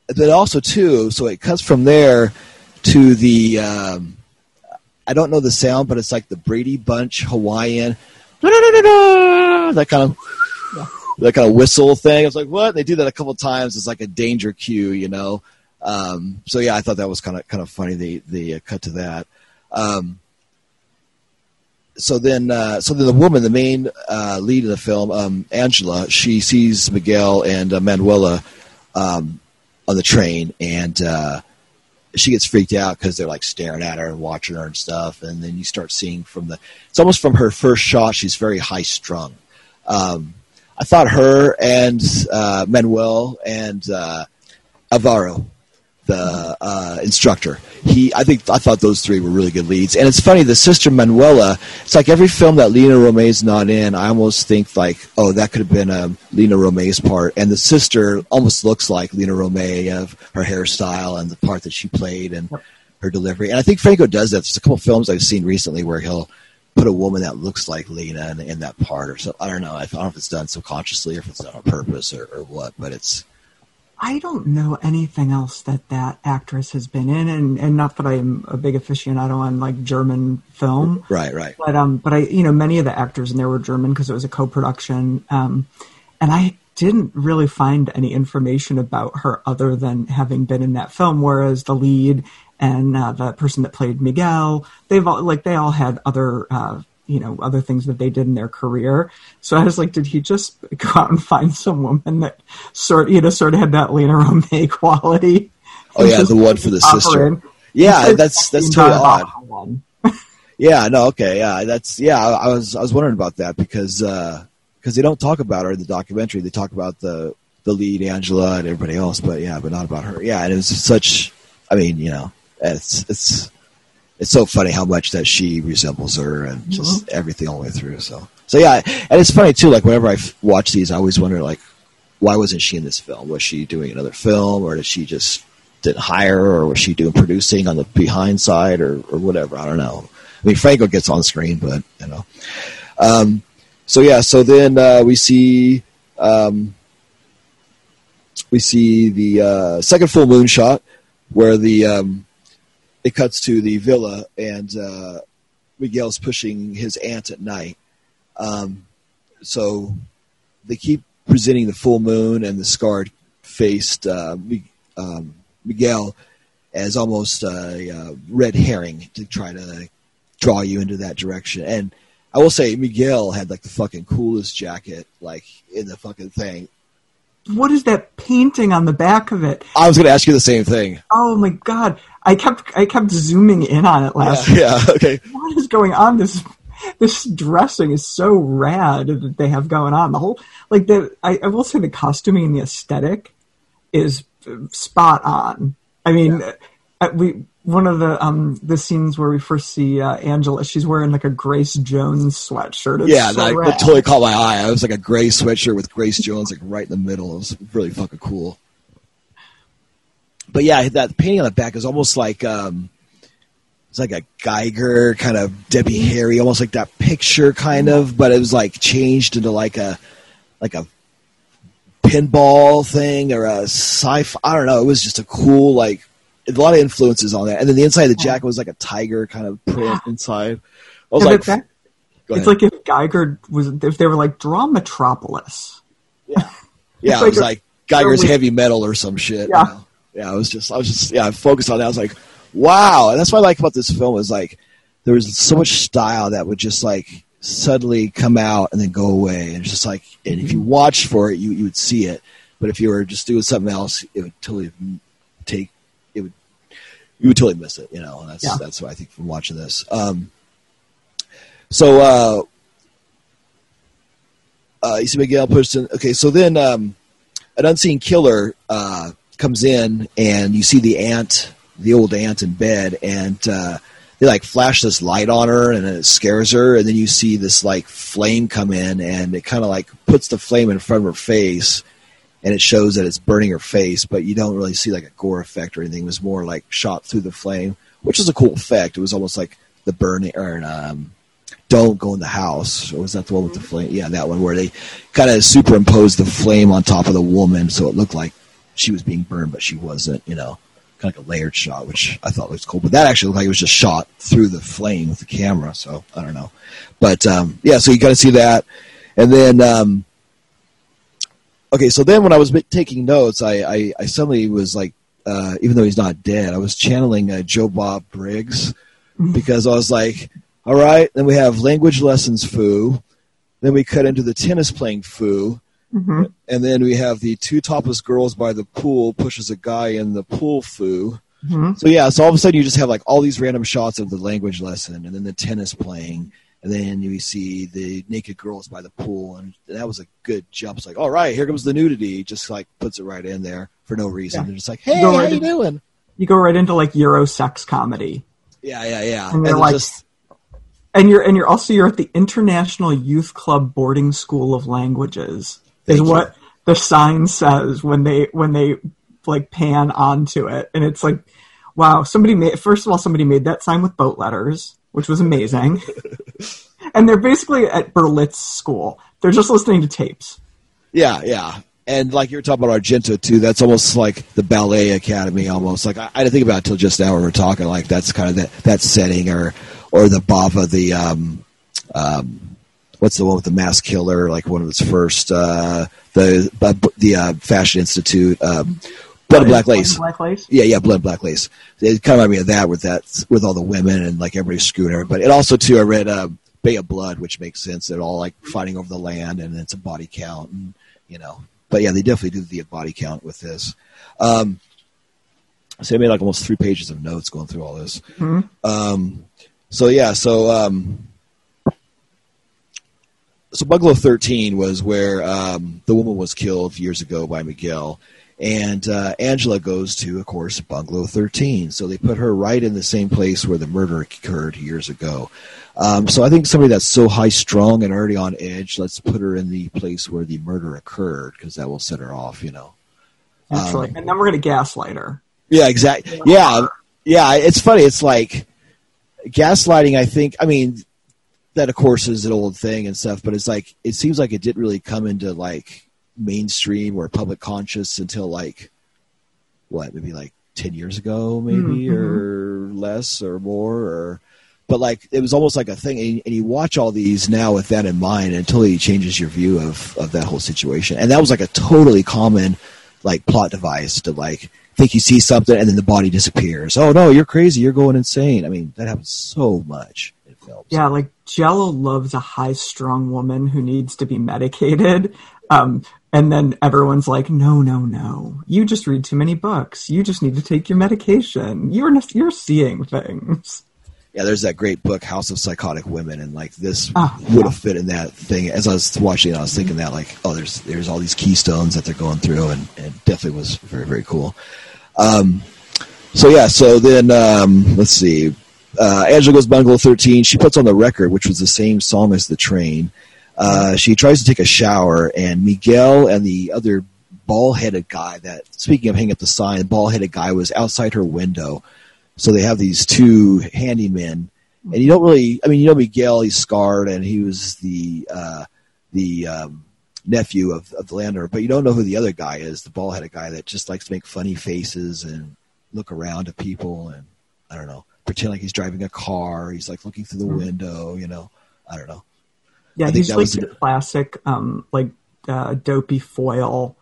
then also too. So it cuts from there to the. Um, I don't know the sound, but it's like the Brady Bunch Hawaiian, that kind of that kind of whistle thing. I was like, what? They do that a couple times. It's like a danger cue, you know. Um, so yeah, I thought that was kind of kind of funny. The they uh, cut to that. Um, so then, uh, so then the woman, the main uh, lead in the film, um, Angela, she sees Miguel and uh, Manuela um, on the train, and uh, she gets freaked out because they're like staring at her and watching her and stuff. And then you start seeing from the, it's almost from her first shot, she's very high strung. Um, I thought her and uh, Manuel and uh, Alvaro, the uh, instructor, he, I think, I thought those three were really good leads. And it's funny, the sister Manuela, it's like every film that Lina Romay's not in, I almost think like, oh, that could have been um, Lina Romay's part. And the sister almost looks like Lina Romay of her hairstyle and the part that she played and her delivery. And I think Franco does that. There's a couple films I've seen recently where he'll put a woman that looks like Lina in, in that part or so. I don't know. I don't know if it's done subconsciously or if it's done on purpose or, or what, but it's, I don't know anything else that that actress has been in, and, and not that I'm a big aficionado on like German film, right, right. but um, but I you know many of the actors in there were German because it was a co-production, um, and I didn't really find any information about her other than having been in that film. Whereas the lead and uh, the person that played Miguel, they've all like they all had other. Uh, you know other things that they did in their career. So I was like, did he just go out and find some woman that sort you know sort of had that Lina Romay quality? Oh, yeah, the one for the sister. in? Yeah, that's that's totally odd. Yeah, no, okay, yeah, that's yeah. I, I was I was wondering about that because uh, because they don't talk about her in the documentary. They talk about the the lead Angela and everybody else, but yeah, but not about her. Yeah, and it was such. I mean, you know, it's it's it's so funny how much that she resembles her and just everything all the way through. So, so yeah, and it's funny too. Like whenever I f- watch these, I always wonder like, why wasn't she in this film? Was she doing another film, or did she just didn't hire, or was she doing producing on the behind side, or or whatever? I don't know. I mean, Franco gets on screen, but you know. Um, so yeah, so then uh, we see um, we see the uh, second full moon shot where the um, it cuts to the villa and uh, Miguel's pushing his aunt at night. Um, so they keep presenting the full moon and the scarred faced uh, um, Miguel as almost a, uh red herring to try to draw you into that direction. And I will say Miguel had like the fucking coolest jacket like in the fucking thing. What is that painting on the back of it? I was going to ask you the same thing. Oh my god! I kept I kept zooming in on it last. Yeah, yeah, okay. What is going on? This this dressing is so rad that they have going on. The whole like the I, I will say the costuming and the aesthetic is spot on. I mean, uh, we one of the um the scenes where we first see uh, Angela, she's wearing like a Grace Jones sweatshirt. It's Yeah, so that, that totally caught my eye. I was like a gray sweatshirt with Grace Jones like right in the middle. It was really fucking cool. But yeah, that painting on the back is almost like um, it's like a Giger kind of Debbie Harry, almost like that picture kind of, but it was like changed into like a like a pinball thing or a sci-fi. I don't know. It was just a cool like a lot of influences on that. And then the inside of the jacket was like a tiger kind of print inside. I was Yeah, like, that- it's like if Giger was if they were like draw Metropolis. Yeah, It's it was like like Giger's heavy metal or some shit. you Yeah. know? Yeah. I was just, I was just, yeah, I focused on that. I was like, wow, and that's what I like about this film is like there was so much style that would just like suddenly come out and then go away, and it's just like, and if you watched for it, you you would see it, but if you were just doing something else, it would totally take, it would, you would totally miss it. You know, and that's Yeah. that's what I think from watching this. Um, so. uh uh, you see Miguel pushed in. Okay, so then um, an unseen killer uh, comes in, and you see the aunt, the old aunt in bed, and uh, they like flash this light on her, and it scares her, and then you see this like flame come in, and it kind of like puts the flame in front of her face, and it shows that it's burning her face, but you don't really see like a gore effect or anything. It was more like shot through the flame, which is a cool effect. It was almost like the burning or um, don't go in the house. Or was that the one with the flame? Yeah, that one where they kind of superimposed the flame on top of the woman, so it looked like she was being burned, but she wasn't. You know, kind of like a layered shot, which I thought was cool. But that actually looked like it was just shot through the flame with the camera. So I don't know, but um, yeah. So you got to see that, and then. Um, Okay, so then when I was taking notes, I, I, I suddenly was like, uh, even though he's not dead, I was channeling uh, Joe Bob Briggs because I was like, all right, then we have language lessons foo, then we cut into the tennis playing foo, Mm-hmm. and then we have the two topless girls by the pool pushes a guy in the pool foo. Mm-hmm. So yeah, so all of a sudden you just have like all these random shots of the language lesson, and then the tennis playing, and then you see the naked girls by the pool, and that was a good jump. It's like, all right, here comes the nudity. Just like puts it right in there for no reason. Yeah. They're just like, hey, Go how right you in. doing? You go right into like Euro sex comedy. Yeah, yeah, yeah. And they're then like- just And you're and you're also you're at the International Youth Club Boarding School of Languages. Is Thank you. what the sign says when they when they like pan onto it. And it's like wow, somebody made first of all somebody made that sign with boat letters, which was amazing. and they're basically at Berlitz school. They're just listening to tapes. Yeah, yeah. And like you were talking about Argento too, that's almost like the ballet academy almost. Like I, I didn't think about it until just now when we were talking, like that's kind of that, that setting or or the Bava, the um um what's the one with the mass killer, like one of its first uh the uh, the uh, fashion institute, um Blood and Black Lace. Black lace. Yeah, yeah, blood and black lace. It kind of reminded me of that with that with all the women and like everybody screwing everybody. And also too, I read uh, Bay of Blood, which makes sense. They're all like fighting over the land, and it's a body count, and you know. But yeah, they definitely do the body count with this. Um, so I made like almost three pages of notes going through all this. Um, so yeah, so um, so Bungalow 13 was where um, the woman was killed years ago by Miguel, And uh, Angela goes to, of course, Bungalow 13. So they put her right in the same place where the murder occurred years ago. Um, so I think somebody that's so high strung and already on edge, let's put her in the place where the murder occurred because that will set her off, you know. Um, and then we're gonna gaslight her. Yeah, exactly. Yeah, yeah. It's funny. It's like gaslighting. I think. I mean, that of course is an old thing and stuff, but it's like it seems like it didn't really come into like mainstream or public conscious until like what maybe like ten years ago, maybe Mhm. or less or more or. But like it was almost like a thing, and and you watch all these now with that in mind until it totally changes your view of of that whole situation. And that was like a totally common like plot device to like think you see something and then the body disappears. Oh no, you're crazy, you're going insane. I mean, that happens so much in films. Yeah, like Giallo loves a high strung woman who needs to be medicated. Um, and then everyone's like, no, no, no. You just read too many books. You just need to take your medication. You're, you're seeing things. Yeah, there's that great book, House of Psychotic Women, and like this Ah, would have fit in that thing. As I was watching it, I was thinking that like, oh, there's there's all these keystones that they're going through, and, and it definitely was very very cool. Um, so yeah, so then um, let's see. Uh, Angela goes bungalow 13. She puts on the record, which was the same song as the train. Uh, she tries to take a shower, and Miguel and the other ball-headed guy that, speaking of hanging up the sign, the ball-headed guy was outside her window. So they have these two handymen, and you don't really. I mean, you know Miguel. He's scarred, and he was the uh, the um, nephew of, of the landlord, but you don't know who the other guy is. The ball-headed guy that just likes to make funny faces and look around at people, and I don't know, pretend like he's driving a car. He's like looking through the window. You know, I don't know. Yeah, I think he's that like was the classic, um, like uh, dopey foil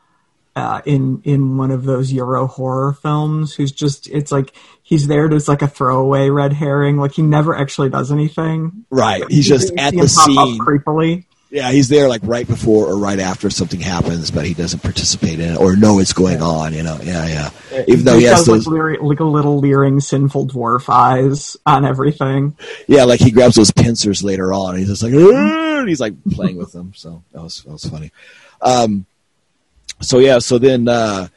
uh, in in one of those Euro horror films. Who's just it's like he's there as like a throwaway red herring. Like he never actually does anything. Right. He's just at the scene. creepily. Yeah, he's there like right before or right after something happens, but he doesn't participate in it or know it's going on. You know, yeah, yeah. Even though he he has those, like, like a little leering sinful dwarf eyes on everything. yeah, like he grabs those pincers later on, and he's just like, and he's like playing with them. So that was that was funny. Um, so yeah, so then uh,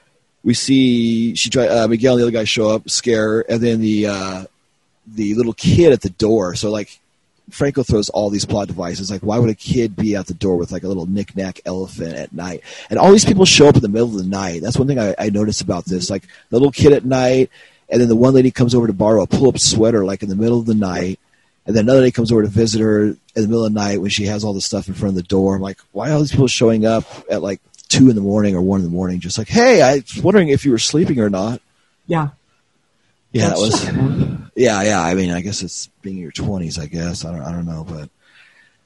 we see she try uh, Miguel and the other guy show up, scare, her, and then the uh, the little kid at the door. So like Franco throws all these plot devices. Like, why would a kid be at the door with like a little knick-knack elephant at night? And all these people show up in the middle of the night. That's one thing I, I noticed about this. Like the little kid at night, and then the one lady comes over to borrow a pull-up sweater like in the middle of the night. And then another lady comes over to visit her in the middle of the night when she has all this stuff in front of the door. I'm like, why are all these people showing up at like two in the morning or one in the morning? Just like, hey, I was wondering if you were sleeping or not. Yeah, Yeah, That's that was. Yeah, yeah. I mean, I guess it's being in your twenties. I guess I don't. I don't know, but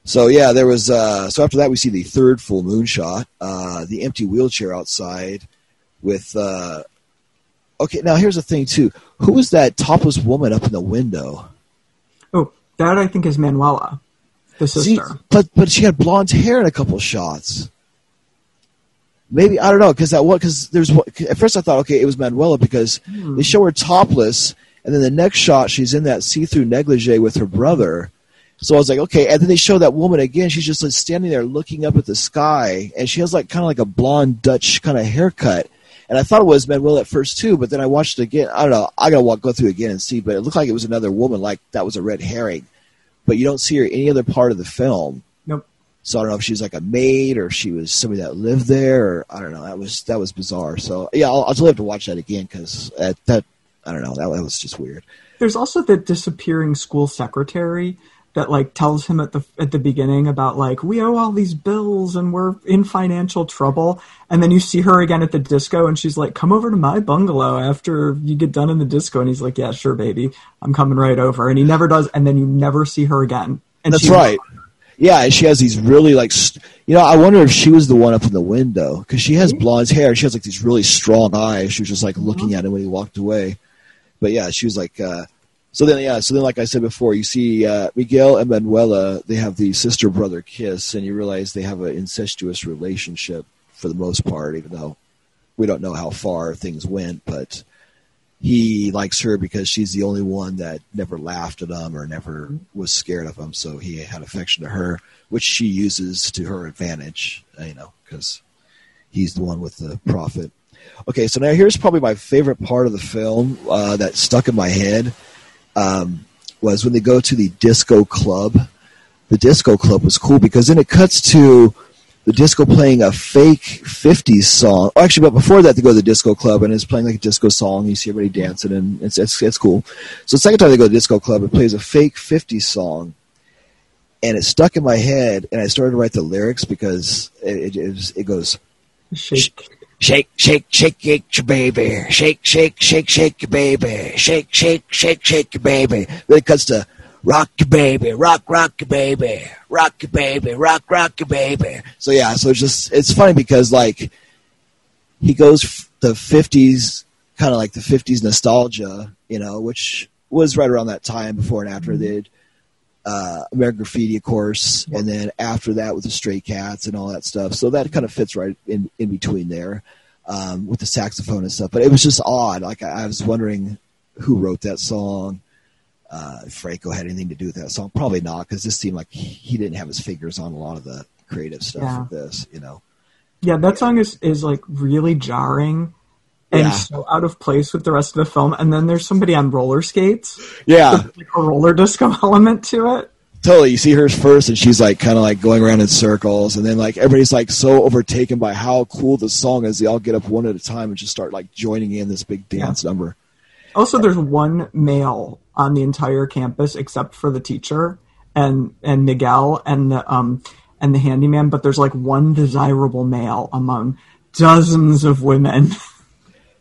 so yeah, there was. Uh, so after that, we see the third full moon shot. Uh, the empty wheelchair outside with. Uh, okay, now here's the thing too. Who was that topless woman up in the window? Oh, that I think is Manuela, the See, sister. but but she had blonde hair in a couple shots. Maybe I don't know because that what because there's what at first I thought okay it was Manuela because they show her topless and then the next shot she's in that see-through negligee with her brother. So I was like okay and then they show that woman again she's just like standing there looking up at the sky and she has like kind of like a blonde Dutch kind of haircut and I thought it was Manuela at first too but then I watched it again I don't know I gotta walk go through it again and see but it looked like it was another woman like that was a red herring but you don't see her any other part of the film. Nope. So I don't know if she was like a maid or if she was somebody that lived there or I don't know. That was that was bizarre. So yeah, I'll, I'll have to watch that again because uh, that, that I don't know. That, that was just weird. There's also the disappearing school secretary that like tells him at the at the beginning about like we owe all these bills and we're in financial trouble. And then you see her again at the disco and she's like come over to my bungalow after you get done in the disco. And he's like yeah sure baby. I'm coming right over. And he never does. And then you never see her again. And That's right. Yeah, and she has these really like st- you know I wonder if she was the one up in the window because she has blonde hair. And she has like these really strong eyes. She was just like looking uh-huh. at him when he walked away. But yeah, she was like. uh so then, yeah. So then, like I said before, you see uh, Miguel and Manuela. They have the sister brother kiss, and you realize they have an incestuous relationship for the most part. Even though we don't know how far things went, but he likes her because she's the only one that never laughed at him or never was scared of him. So he had affection to her, which she uses to her advantage. You know, because he's the one with the profit. Okay, so now here's probably my favorite part of the film uh, that stuck in my head um, was when they go to the disco club. The disco club was cool because then it cuts to the disco playing a fake 50s song. Oh, actually, but before that, they go to the disco club and it's playing like a disco song. You see everybody dancing and it's, it's, it's cool. So the second time they go to the disco club, it plays a fake 50s song. And it stuck in my head and I started to write the lyrics because it, it, it, goes, Shake. Shake, shake, shake, shake your baby. Shake, shake, shake, shake your baby. Shake, shake, shake, shake your baby. Then it to rock your baby, rock, rock your baby, rock your baby, rock, rock your baby. So yeah, so it's just it's funny because like he goes f- the fifties, kind of like the fifties nostalgia, you know, which was right around that time before and after mm-hmm. they did uh, American Graffiti, of course, and then after that with the Stray Cats and all that stuff. So that kind of fits right in in between there um, with the saxophone and stuff. But it was just odd. Like I, I was wondering who wrote that song. Uh, Franco had anything to do with that song, probably not, because this seemed like he didn't have his fingers on a lot of the creative stuff Yeah. with this. You know, Yeah, that song is is like really jarring and Yeah. so out of place with the rest of the film. And then there's somebody on roller skates, yeah, like a roller disco element to it. totally. You see hers first, and she's like kind of like going around in circles, and then like everybody's like so overtaken by how cool the song is, they all get up one at a time and just start like joining in this big dance number. Also, there's one male on the entire campus except for the teacher and and Miguel and the um and the handyman. But there's like one desirable male among dozens of women.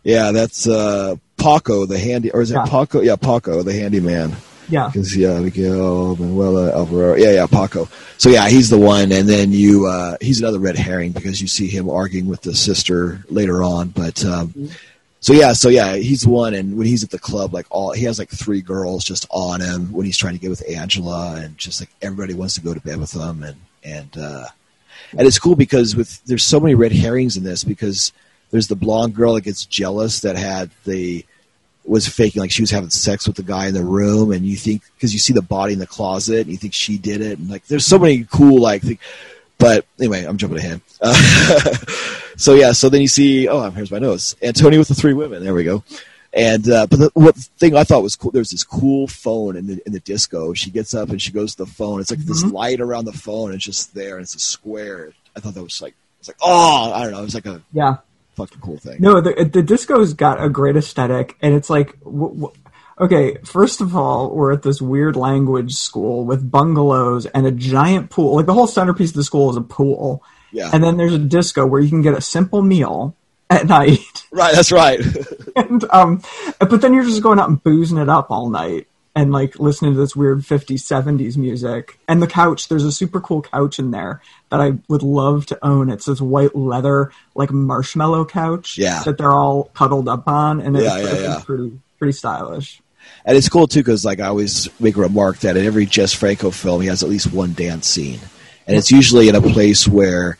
Yeah, that's uh, Paco, the handy, or is it Yeah. Paco? Yeah, Paco, the handyman. yeah, Because yeah, Miguel Manuela Alvaro. Yeah, yeah, Paco. So yeah, he's the one, and then you, uh, he's another red herring because you see him arguing with the sister later on. But um, so yeah, so yeah, he's the one, and when he's at the club, like all he has like three girls just on him when he's trying to get with Angela, and just like everybody wants to go to bed with him, and and uh, and it's cool because with there's so many red herrings in this because there's the blonde girl that gets jealous that had the was faking like she was having sex with the guy in the room and you think because you see the body in the closet and you think she did it and like there's so many cool like Things. but anyway i'm jumping ahead. Uh, so yeah so then you see oh here's my notes antonio with the three women. There we go. And uh, but the what thing i thought was cool there's this cool phone in the in the disco. She gets up and she goes to the phone. It's like this light around the phone. And it's just there and it's a square. I thought that was like it's like oh! I don't know. It was like a yeah. Fucking cool thing No, the the disco's got a great aesthetic, and it's like, w- w- okay, first of all, we're at this weird language school with bungalows and a giant pool. Like the whole centerpiece of the school is a pool, Yeah. and then there's a disco where you can get a simple meal at night, right that's right and um, but then you're just going out and boozing it up all night. And like listening to this weird 50s, 70s music. And the couch, there's a super cool couch in there that I would love to own. It's this white leather, like marshmallow couch Yeah. that they're all cuddled up on. And it's, Yeah, yeah, it's pretty, pretty stylish. And it's cool too because like I always make a remark that in every Jess Franco film he has at least one dance scene, and it's usually in a place where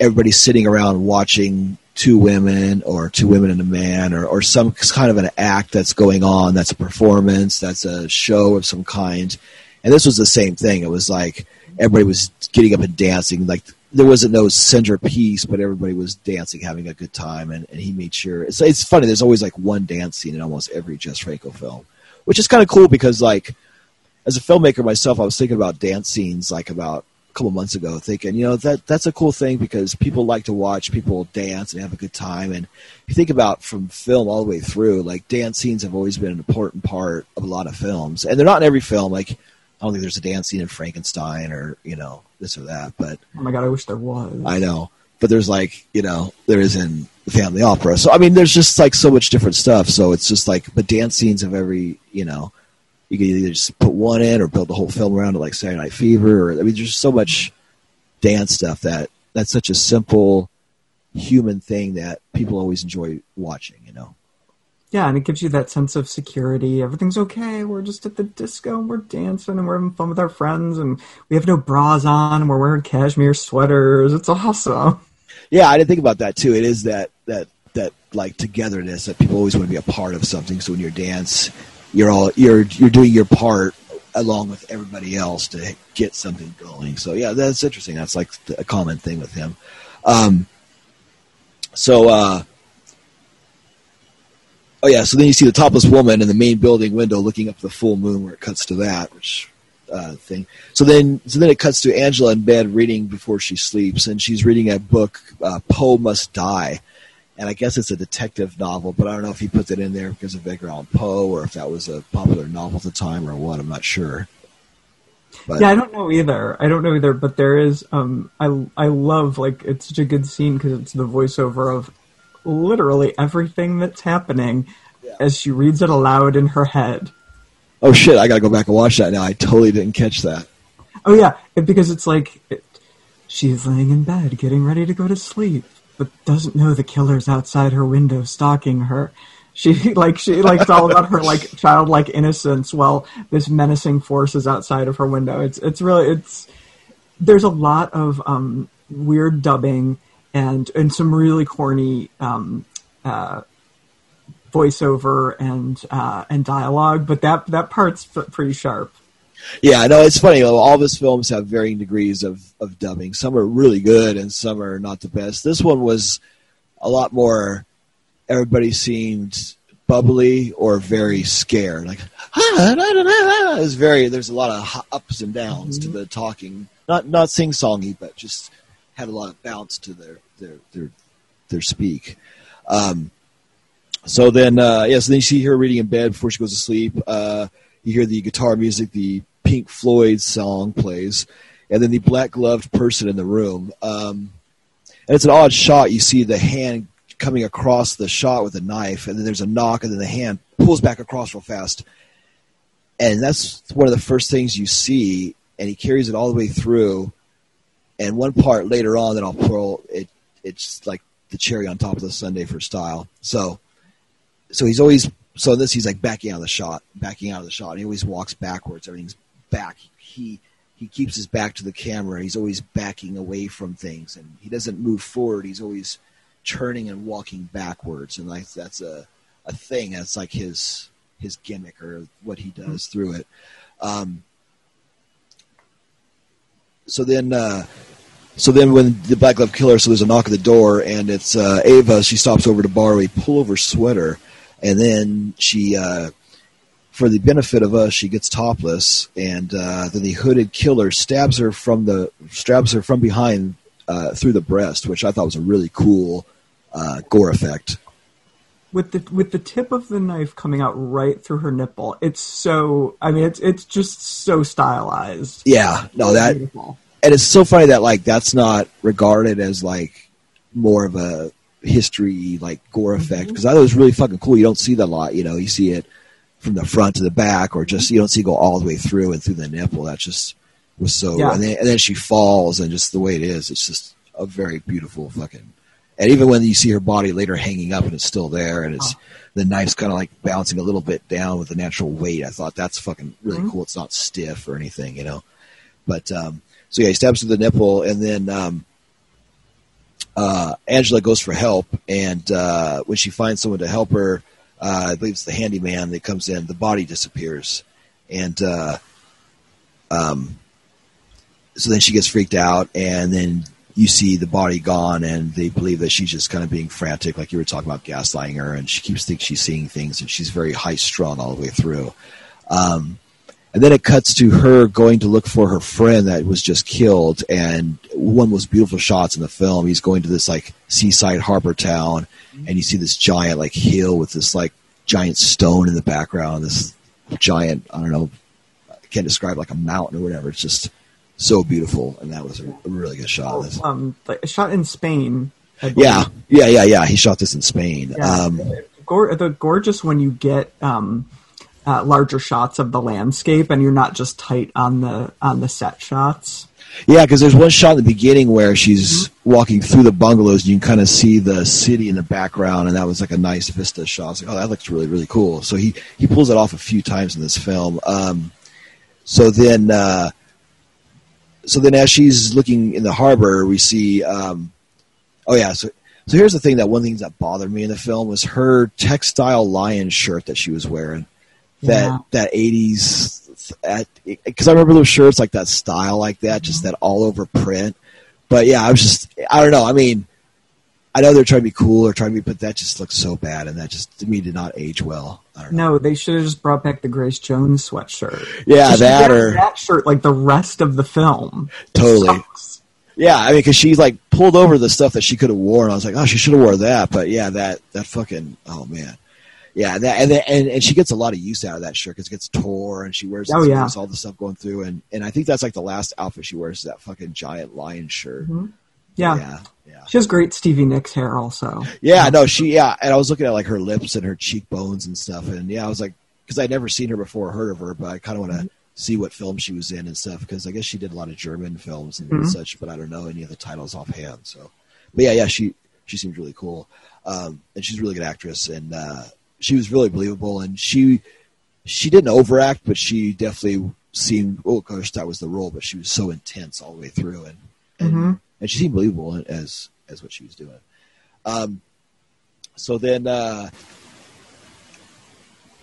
everybody's sitting around watching two women or two women and a man or, or some kind of an act that's going on that's a performance that's a show of some kind. And this was the same thing. It was like everybody was getting up and dancing. Like there wasn't no centerpiece but everybody was dancing having a good time. And, and he made sure it's, it's funny. There's always like one dance scene in almost every Jess Franco film which is kind of cool because like as a filmmaker myself, I was thinking about dance scenes like about couple months ago, thinking, you know, that that's a cool thing because people like to watch people dance and have a good time. And if you think about from film all the way through, like dance scenes have always been an important part of a lot of films, and they're not in every film. Like I don't think there's a dance scene in Frankenstein or you know this or that, but Oh my God, I wish there was. I know. But there's like, you know, there is in the family opera. So I mean there's just like so much different stuff. So it's just like but dance scenes of every, you know, you can either just put one in or build the whole film around it like Saturday Night Fever or I mean there's so much dance stuff that that's such a simple human thing that people always enjoy watching, you know. Yeah, and it gives you that sense of security. Everything's okay. We're just at the disco and we're dancing and we're having fun with our friends and we have no bras on and we're wearing cashmere sweaters. It's awesome. Yeah, I didn't think about that too. It is that that that like togetherness that people always want to be a part of something. So when you dance, you're all you're you're doing your part along with everybody else to get something going. So yeah, that's interesting. That's like a common thing with him. Um, so uh, oh yeah, so then you see the topless woman in the main building window looking up the full moon, where it cuts to that, which uh, thing. So then, so then it cuts to Angela in bed reading before she sleeps, and she's reading a book, uh, "Poe Must Die," and I guess it's a detective novel, but I don't know if he put it in there because of Edgar Allan Poe or if that was a popular novel at the time or what. I'm not sure. But, Yeah, I don't know either. I don't know either, but there is. Um, I I love like it's such a good scene because it's the voiceover of literally everything that's happening as she reads it aloud in her head. oh shit, I gotta go back and watch that now. I totally didn't catch that. Oh yeah, it, because it's like it, she's laying in bed, getting ready to go to sleep, but doesn't know the killer's outside her window stalking her. She like she like it's all about her like childlike innocence while this menacing force is outside of her window. It's it's really it's there's a lot of um, weird dubbing and and some really corny um, uh, voiceover and uh, and dialogue, but that that part's f- pretty sharp. Yeah, no, it's funny. All of his films have varying degrees of, of dubbing. Some are really good, and some are not the best. This one was a lot more. Everybody seemed bubbly or very scared. Like ah, da, da, da, da. it was very. There's a lot of ups and downs to the talking. Not not sing songy, but just had a lot of bounce to their their their their speak. Um, so then, uh, yes, then you see her reading in bed before she goes to sleep. Uh, you hear the guitar music, the Pink Floyd song plays, and then the black gloved person in the room. Um, and it's an odd shot. You see the hand coming across the shot with a knife, and then there's a knock, and then the hand pulls back across real fast. And that's one of the first things you see, and he carries it all the way through. And one part later on that I'll pull, it it's like the cherry on top of the sundae for style. So so he's always so this he's like backing out of the shot, backing out of the shot. He always walks backwards. Everything's back. He he keeps his back to the camera. He's always backing away from things, and he doesn't move forward. He's always turning and walking backwards, and like that's a a thing. That's like his his gimmick or what he does through it. Um, so then. Uh, so then, when the Black Glove Killer, so there's a knock at the door, and it's uh, Ava. She stops over to borrow a pullover sweater, and then she, uh, for the benefit of us, she gets topless, and uh, then the hooded killer stabs her from the stabs her from behind uh, through the breast, which I thought was a really cool uh, gore effect. with the with the tip of the knife coming out right through her nipple. It's so I mean it's it's just so stylized. Yeah, no, that Beautiful. and it's so funny that like that's not regarded as like more of a history like gore effect because I thought it was really fucking cool. You don't see that a lot, you know. You see it from the front to the back, or just you don't see go all the way through and through the nipple. That just was so. Yeah. And then and then she falls, and just the way it is, it's just a very beautiful fucking. And even when you see her body later hanging up and it's still there, and it's the knife's kind of like bouncing a little bit down with the natural weight. I thought that's fucking really cool. It's not stiff or anything, you know. But um, so yeah, he stabs through the nipple, and then um, uh, Angela goes for help, and uh, when she finds someone to help her, uh, I believe it's the handyman that comes in. The body disappears, and uh, um, so then she gets freaked out, and then you see the body gone, and they believe that she's just kind of being frantic, like you were talking about gaslighting her, and she keeps thinking she's seeing things, and she's very high strung all the way through. Um, and then it cuts to her going to look for her friend that was just killed. And one of the most beautiful shots in the film, he's going to this like seaside harbor town, and you see this giant like hill with this like giant stone in the background. This giant, I don't know, I can't describe like a mountain or whatever. It's just so beautiful, and that was a, really good shot. this. Um, like, shot in Spain. Yeah, yeah, yeah, yeah. He shot this in Spain. Yeah. Um, Gor- the gorgeous when you get um, uh, larger shots of the landscape and you're not just tight on the on the set shots. Yeah, because there's one shot in the beginning where she's walking through the bungalows, and you can kind of see the city in the background, and that was like a nice vista shot. Like, oh, that looks really, really cool. So he he pulls it off a few times in this film. Um, so then, uh, so then, as she's looking in the harbor, we see. Um, oh yeah, so so here's the thing that one thing that bothered me in the film was her textile lion shirt that she was wearing. That Yeah. that eighties because I remember those shirts like that style like that, just mm-hmm. that all over print. But yeah, I was just I don't know. I mean, I know they're trying to be cool or trying to be, but that just looks so bad, and that just to me did not age well. I don't know. No, they should have just brought back the Grace Jones sweatshirt. Yeah, that or that shirt like the rest of the film. Totally. yeah, I mean, because she like pulled over the stuff that she could have worn. I was like, oh, she should have wore that, but yeah, that that fucking oh man, yeah, that and and and she gets a lot of use out of that shirt because it gets tore, and she wears Oh, yeah. all the stuff going through, and and I think that's like the last outfit she wears is that fucking giant lion shirt. Mm-hmm. Yeah. yeah, yeah. She has great Stevie Nicks hair also. Yeah, no, she yeah, and I was looking at like her lips and her cheekbones and stuff, and yeah, I was like, because I'd never seen her before, or heard of her, but I kind of want to see what film she was in and stuff, because I guess she did a lot of German films and Mhm. such, but I don't know any of the titles offhand. So, but yeah, yeah, she she seems really cool, um, and she's a really good actress, and uh, she was really believable, and she she didn't overact, but she definitely seemed. Oh gosh, that was the role, but she was so intense all the way through, and and, Mhm. and she seemed believable as as what she was doing. Um, so then, uh,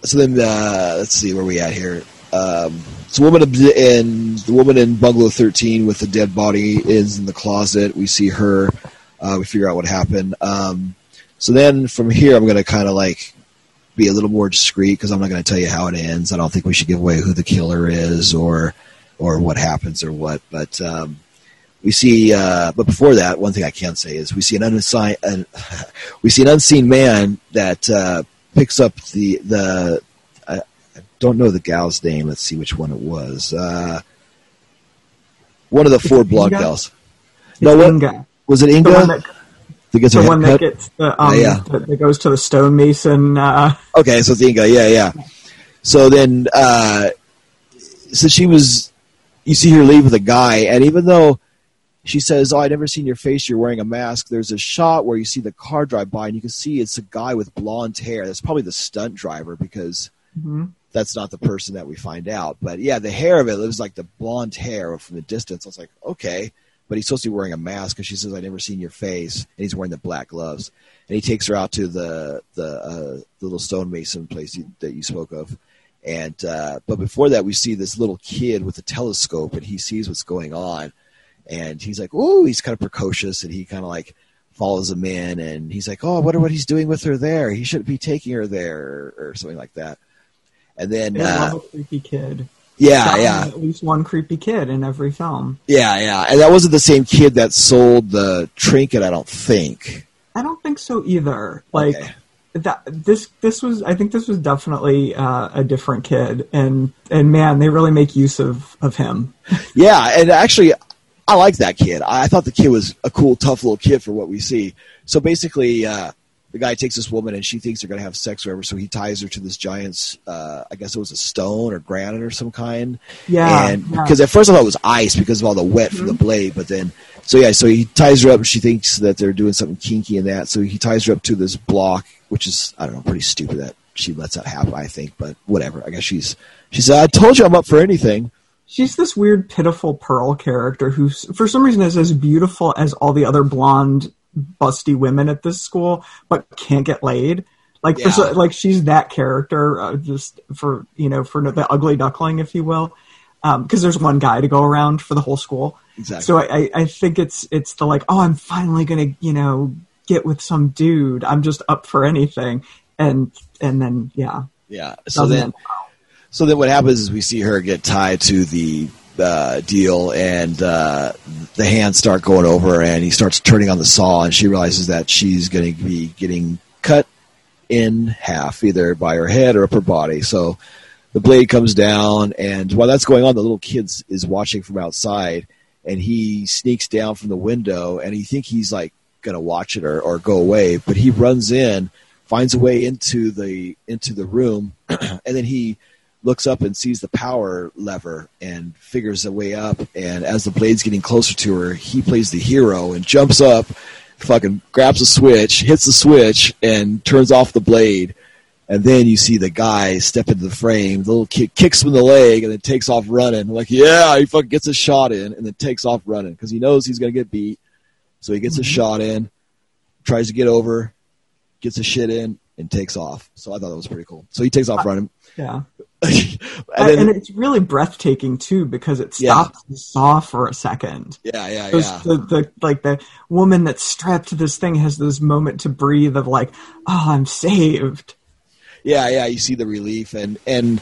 so then, uh, let's see where we at here. Um, so, woman in the woman in bungalow thirteen with the dead body is in the closet. We see her. Uh, we figure out what happened. Um, so then, from here, I'm going to kind of like be a little more discreet because I'm not going to tell you how it ends. I don't think we should give away who the killer is or or what happens or what. But um, we see. Uh, but before that, one thing I can say is we see an unseen an, we see an unseen man that uh, picks up the the. I, I don't know the gal's name. Let's see which one it was. Uh, one of the four Inga? gals. No, what was it? Inga that, that gets the one that gets the um Yeah, yeah. That, that goes to the stonemason. Uh, Okay, so Inga, yeah, yeah. So then, uh, so she was, you see her leave with a guy, and even though she says, "Oh, I never seen your face. You're wearing a mask." There's a shot where you see the car drive by, and you can see it's a guy with blonde hair. That's probably the stunt driver because mhm. that's not the person that we find out. But yeah, the hair of it, it was like the blonde hair from the distance. I was like, okay. But he's supposed to be wearing a mask because she says, "I never seen your face," and he's wearing the black gloves. And he takes her out to the the, uh, the little stonemason place you, that you spoke of. And uh, but before that, we see this little kid with a telescope, and he sees what's going on, and he's like, "Oh!" He's kind of precocious, and he kind of like follows him in, and he's like, "Oh, I wonder what he's doing with her there. He shouldn't be taking her there, or, or something like that." And then, love uh, a creepy kid. Yeah, yeah, At least one creepy kid in every film. yeah, yeah, and that wasn't the same kid that sold the trinket. I don't think. I don't think so either. Like Okay. that. This this was. I think this was definitely uh, a different kid, and and man, they really make use of of him. Yeah, and actually, I like that kid. I thought the kid was a cool, tough little kid for what we see. So basically, uh, the guy takes this woman and she thinks they're going to have sex or whatever. So he ties her to this giant's, uh, I guess it was a stone or granite or some kind. Yeah, and yeah. Mm-hmm. because at first I thought it was ice because of all the wet from the blade, but then so yeah, so he ties her up and she thinks that they're doing something kinky in that. So he ties her up to this block, which is I don't know, pretty stupid that she lets that happen. I think, but whatever. I guess she's she said, "I told you I'm up for anything." She's this weird, pitiful Pearl character who, for some reason, is as beautiful as all the other blonde, busty women at this school, but can't get laid. Like, Yeah. like she's that character, uh, just for you know, for the ugly duckling, if you will, because there's one guy to go around for the whole school. Exactly. So I, I- I think it's it's the like, oh, I'm finally gonna you know get with some dude. I'm just up for anything, and and then yeah, Yeah. So doesn't then, end so then what happens is we see her get tied to the uh, deal, and uh, the hands start going over, and he starts turning on the saw, and she realizes that she's going to be getting cut in half, either by her head or up her body. So the blade comes down, and while that's going on, the little kid is watching from outside, and he sneaks down from the window, and he think he's like going to watch it or, or go away, but he runs in, finds a way into the into the room, and then he looks up and sees the power lever and figures a way up. And as the blade's getting closer to her, he plays the hero and jumps up, fucking grabs a switch, hits the switch, and turns off the blade. And then you see the guy step into the frame. The little kid kicks him in the leg and then takes off running. Like, yeah, he fucking gets a shot in and then takes off running because he knows he's going to get beat. So he gets a mm-hmm. shot in, tries to get over, gets a shit in, and takes off. So I thought that was pretty cool. So he takes off running. Yeah. and And, it's really breathtaking too because it Yeah. stops the saw for a second. yeah, yeah, yeah. The, the like the woman that's strapped to this thing has this moment to breathe of like, oh, I'm saved. Yeah, yeah, you see the relief, and and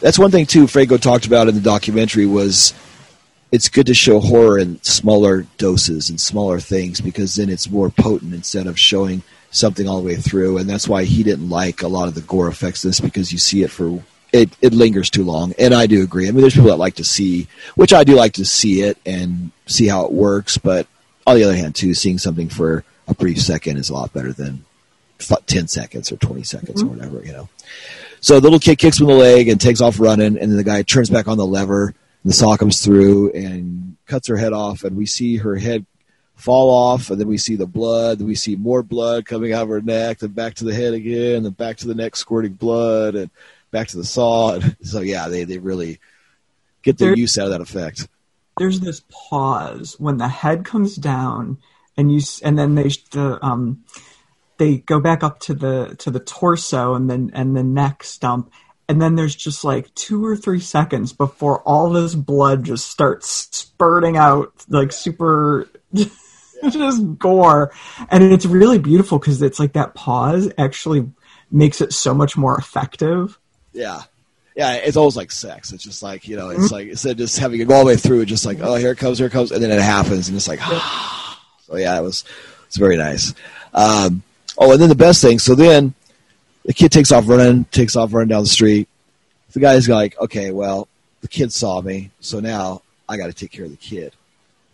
that's one thing too. Franco talked about in the documentary was it's good to show horror in smaller doses and smaller things because then it's more potent instead of showing something all the way through. And that's why he didn't like a lot of the gore effects. This because you see it for it, it lingers too long, and I do agree. I mean, there's people that like to see, which I do like to see it and see how it works, but on the other hand, too, seeing something for a brief second is a lot better than f- 10 seconds or 20 seconds or mm-hmm. whatever, you know. So the little kid kicks him in the leg and takes off running, and then the guy turns back on the lever, and the saw comes through and cuts her head off, and we see her head fall off, and then we see the blood, then we see more blood coming out of her neck, then back to the head again, then back to the neck squirting blood, and back to the saw. And so yeah, they, they really get their There- use out of that effect. There's this pause when the head comes down, and you and then they the um they go back up to the to the torso and then and the neck stump. And then there's just like two or three seconds before all this blood just starts spurting out, like super just gore. And it's really beautiful because it's like that pause actually makes it so much more effective. Yeah. Yeah, it's almost like sex. It's just like, you know, it's like instead of just having it all the way through, it's just like, oh, here it comes, here it comes, and then it happens, and it's like, so yeah, it was, it's very nice. Um, oh, and then the best thing, so then the kid takes off running, takes off running down the street. The guy's like, okay, well, the kid saw me, so now I got to take care of the kid.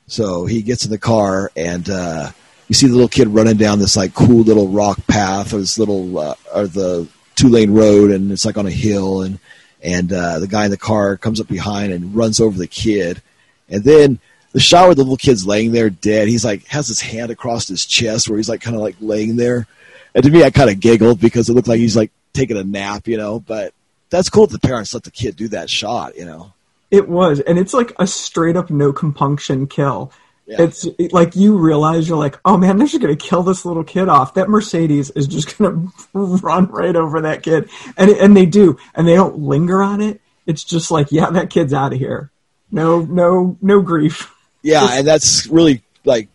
So he gets in the car, and uh, you see the little kid running down this like cool little rock path, or this little, uh, or the two lane road, and it's like on a hill, and and uh, the guy in the car comes up behind and runs over the kid, and then the shot where the little kid's laying there dead, he's like has his hand across his chest where he's like kind of like laying there, and to me I kind of giggled because it looked like he's like taking a nap, you know, but that's cool that the parents let the kid do that shot, you know. It was, and it's like a straight up no compunction kill. Yeah. It's like you realize you're like, oh man, they're just gonna kill this little kid off. That Mercedes is just gonna run right over that kid, and and they do, and they don't linger on it. It's just like, yeah, that kid's out of here. No, no, no grief. Yeah, and that's really like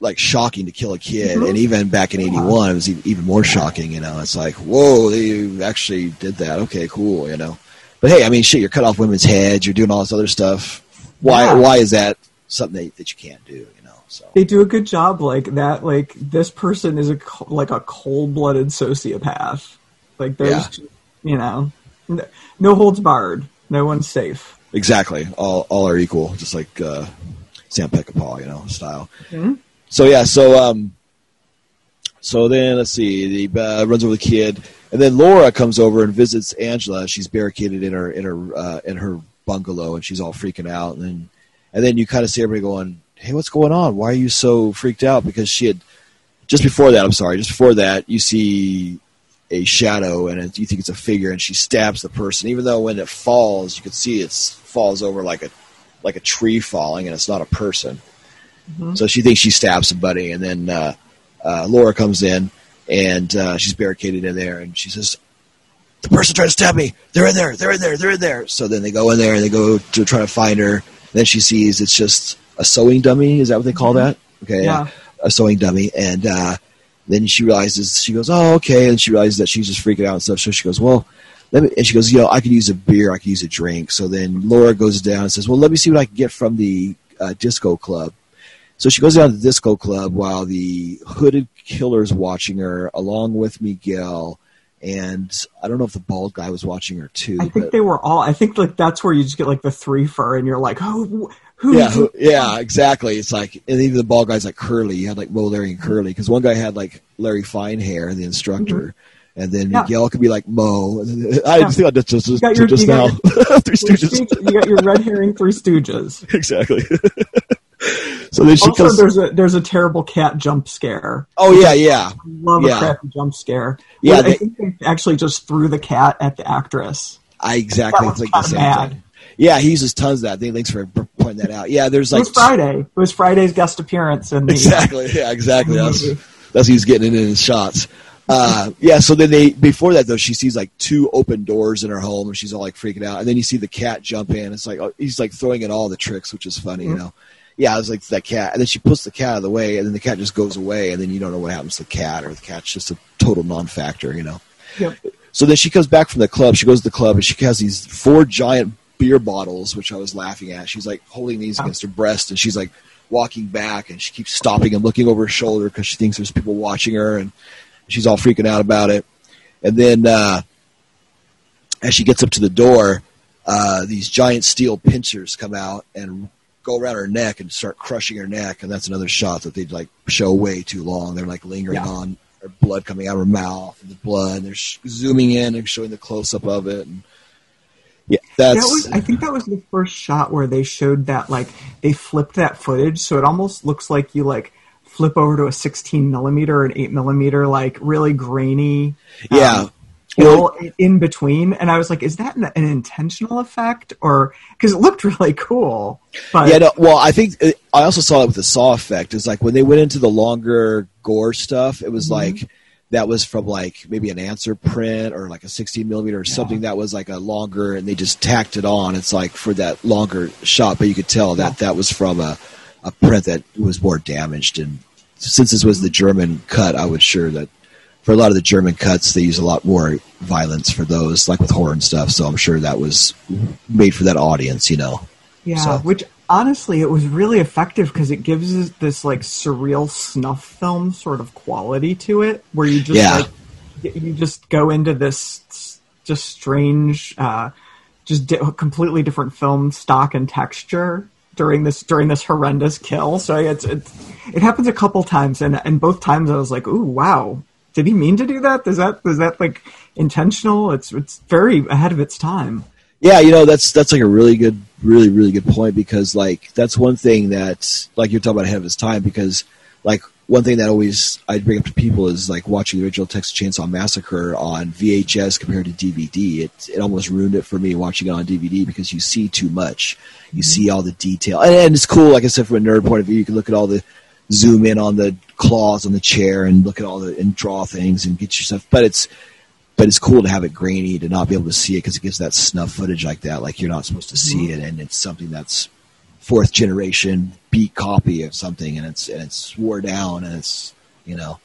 like shocking to kill a kid, mm-hmm. and even back in '81, it was even more shocking. You know, it's like, whoa, they actually did that. Okay, cool. You know, but hey, I mean, shit, you're cut off women's heads, you're doing all this other stuff. Why? Yeah. Why is that something that, that you can't do? You know, so They do a good job, like that. Like this person is a like a cold blooded sociopath. Like there's, Yeah. you know, no holds barred. No one's safe. exactly, all all are equal, just like uh, Sam Peckinpah, you know, style. So yeah, so um, so then let's see, he uh, runs over the kid, and then Laura comes over and visits Angela. She's barricaded in her in her uh, in her bungalow, and she's all freaking out. And then and then you kind of see everybody going, "Hey, what's going on? Why are you so freaked out?" Because she had just before that. I'm sorry, just before that, you see a shadow, and it, you think it's a figure, and she stabs the person. Even though when it falls, you can see it falls over like a like a tree falling, and it's not a person. So she thinks she stabs somebody, and then uh, uh, Laura comes in, and uh, she's barricaded in there, and she says, "The person tried to stab me. They're in there. They're in there. They're in there." So then they go in there and they go to try to find her. Then she sees it's just a sewing dummy. Is that what they call that? Okay, Yeah. a sewing dummy, and uh, then she realizes she goes, "Oh, okay," and she realizes that she's just freaking out and stuff. So she goes, "Well." Let me, and she goes, you know, I could use a beer, I could use a drink. So then Laura goes down and says, well, let me see what I can get from the uh, disco club. So she goes down to the disco club while the hooded killer's watching her, along with Miguel, and I don't know if the bald guy was watching her too. I think they were all. I think like that's where you just get like the three for, and you're like, oh, who? yeah, who, yeah, exactly. It's like, and even the bald guy's like Curly. You had like Moe, Larry, and Curly because one guy had like Larry Fine hair, the instructor, mm-hmm. and then Yeah. Miguel could be like Moe. I Yeah. think just just, just, got your- just you now, got Three Three Stooges- you got your red herring Three Stooges. exactly. So then she Also, comes. there's a there's a terrible cat jump scare. Oh yeah, yeah. Love Yeah. a crappy jump scare. Yeah, they- I think they actually just threw the cat at the actress. I exactly think the same bad. thing. Yeah, he uses tons of that. Thanks for pointing that out. Yeah, there's It like was Friday. It was Friday's guest appearance in the exactly. Yeah, exactly. That's that's he's getting in his shots. uh, yeah. So then they before that though, she sees like two open doors in her home, and she's all like freaking out. And then you see the cat jump in. It's like oh, he's like throwing in all the tricks, which is funny, you know. Yeah, I was like that cat, and then she puts the cat out of the way, and then the cat just goes away, and then you don't know what happens to the cat, or the cat's just a total non-factor, you know. Yep. So then she comes back from the club. She goes to the club, and she has these four giant beer bottles, which I was laughing at. She's like holding these against her breast, and she's like walking back, and she keeps stopping and looking over her shoulder because she thinks there's people watching her, and she's all freaking out about it. And then uh, as she gets up to the door, uh, these giant steel pincers come out and go around her neck and start crushing her neck. And that's another shot that they'd like show way too long. They're like lingering Yeah. on her blood coming out of her mouth and the blood. And they're sh- zooming in and showing the close up of it. And yeah, that's that was I think that was the first shot where they showed that like they flipped that footage so it almost looks like you like flip over to a 16 millimeter and 8 millimeter like really grainy yeah. Um, kill in between and I was like is that an, an intentional effect or because it looked really cool but Yeah, no, well, I think uh, I also saw it with the saw effect. Is like when they went into the longer gore stuff, it was like that was from like maybe an answer print or like a 16 millimeter or something that was like a longer, and they just tacked it on. It's like for that longer shot, but you could tell that that was from a a print that was more damaged. And since this was the German cut, I was sure that for a lot of the German cuts, they use a lot more violence for those, like with horror and stuff. So I'm sure that was made for that audience, you know. Yeah, So- which honestly, it was really effective because it gives this like surreal snuff film sort of quality to it, where you just Yeah. like you just go into this just strange, uh, just di- completely different film stock and texture during this during this horrendous kill. So it's, it's it happens a couple times, and and both times I was like, ooh, wow. Did he mean to do that? Is that is that like intentional? It's it's very ahead of its time. Yeah, you know that's that's like a really good, really really good point because like that's one thing that like you're talking about ahead of its time because like one thing that always I bring up to people is like watching the original Texas Chainsaw Massacre on VHS compared to DVD. It it almost ruined it for me watching it on DVD because you see too much. You mm-hmm. see all the detail, and, and it's cool. Like I said, from a nerd point of view, you can look at all the zoom in on the claws on the chair and look at all the and draw things and get yourself. But it's but it's cool to have it grainy to not be able to see it because it gives that snuff footage like that like you're not supposed to see mm-hmm. it and it's something that's fourth generation beat copy of something and it's and it's swore down and it's you know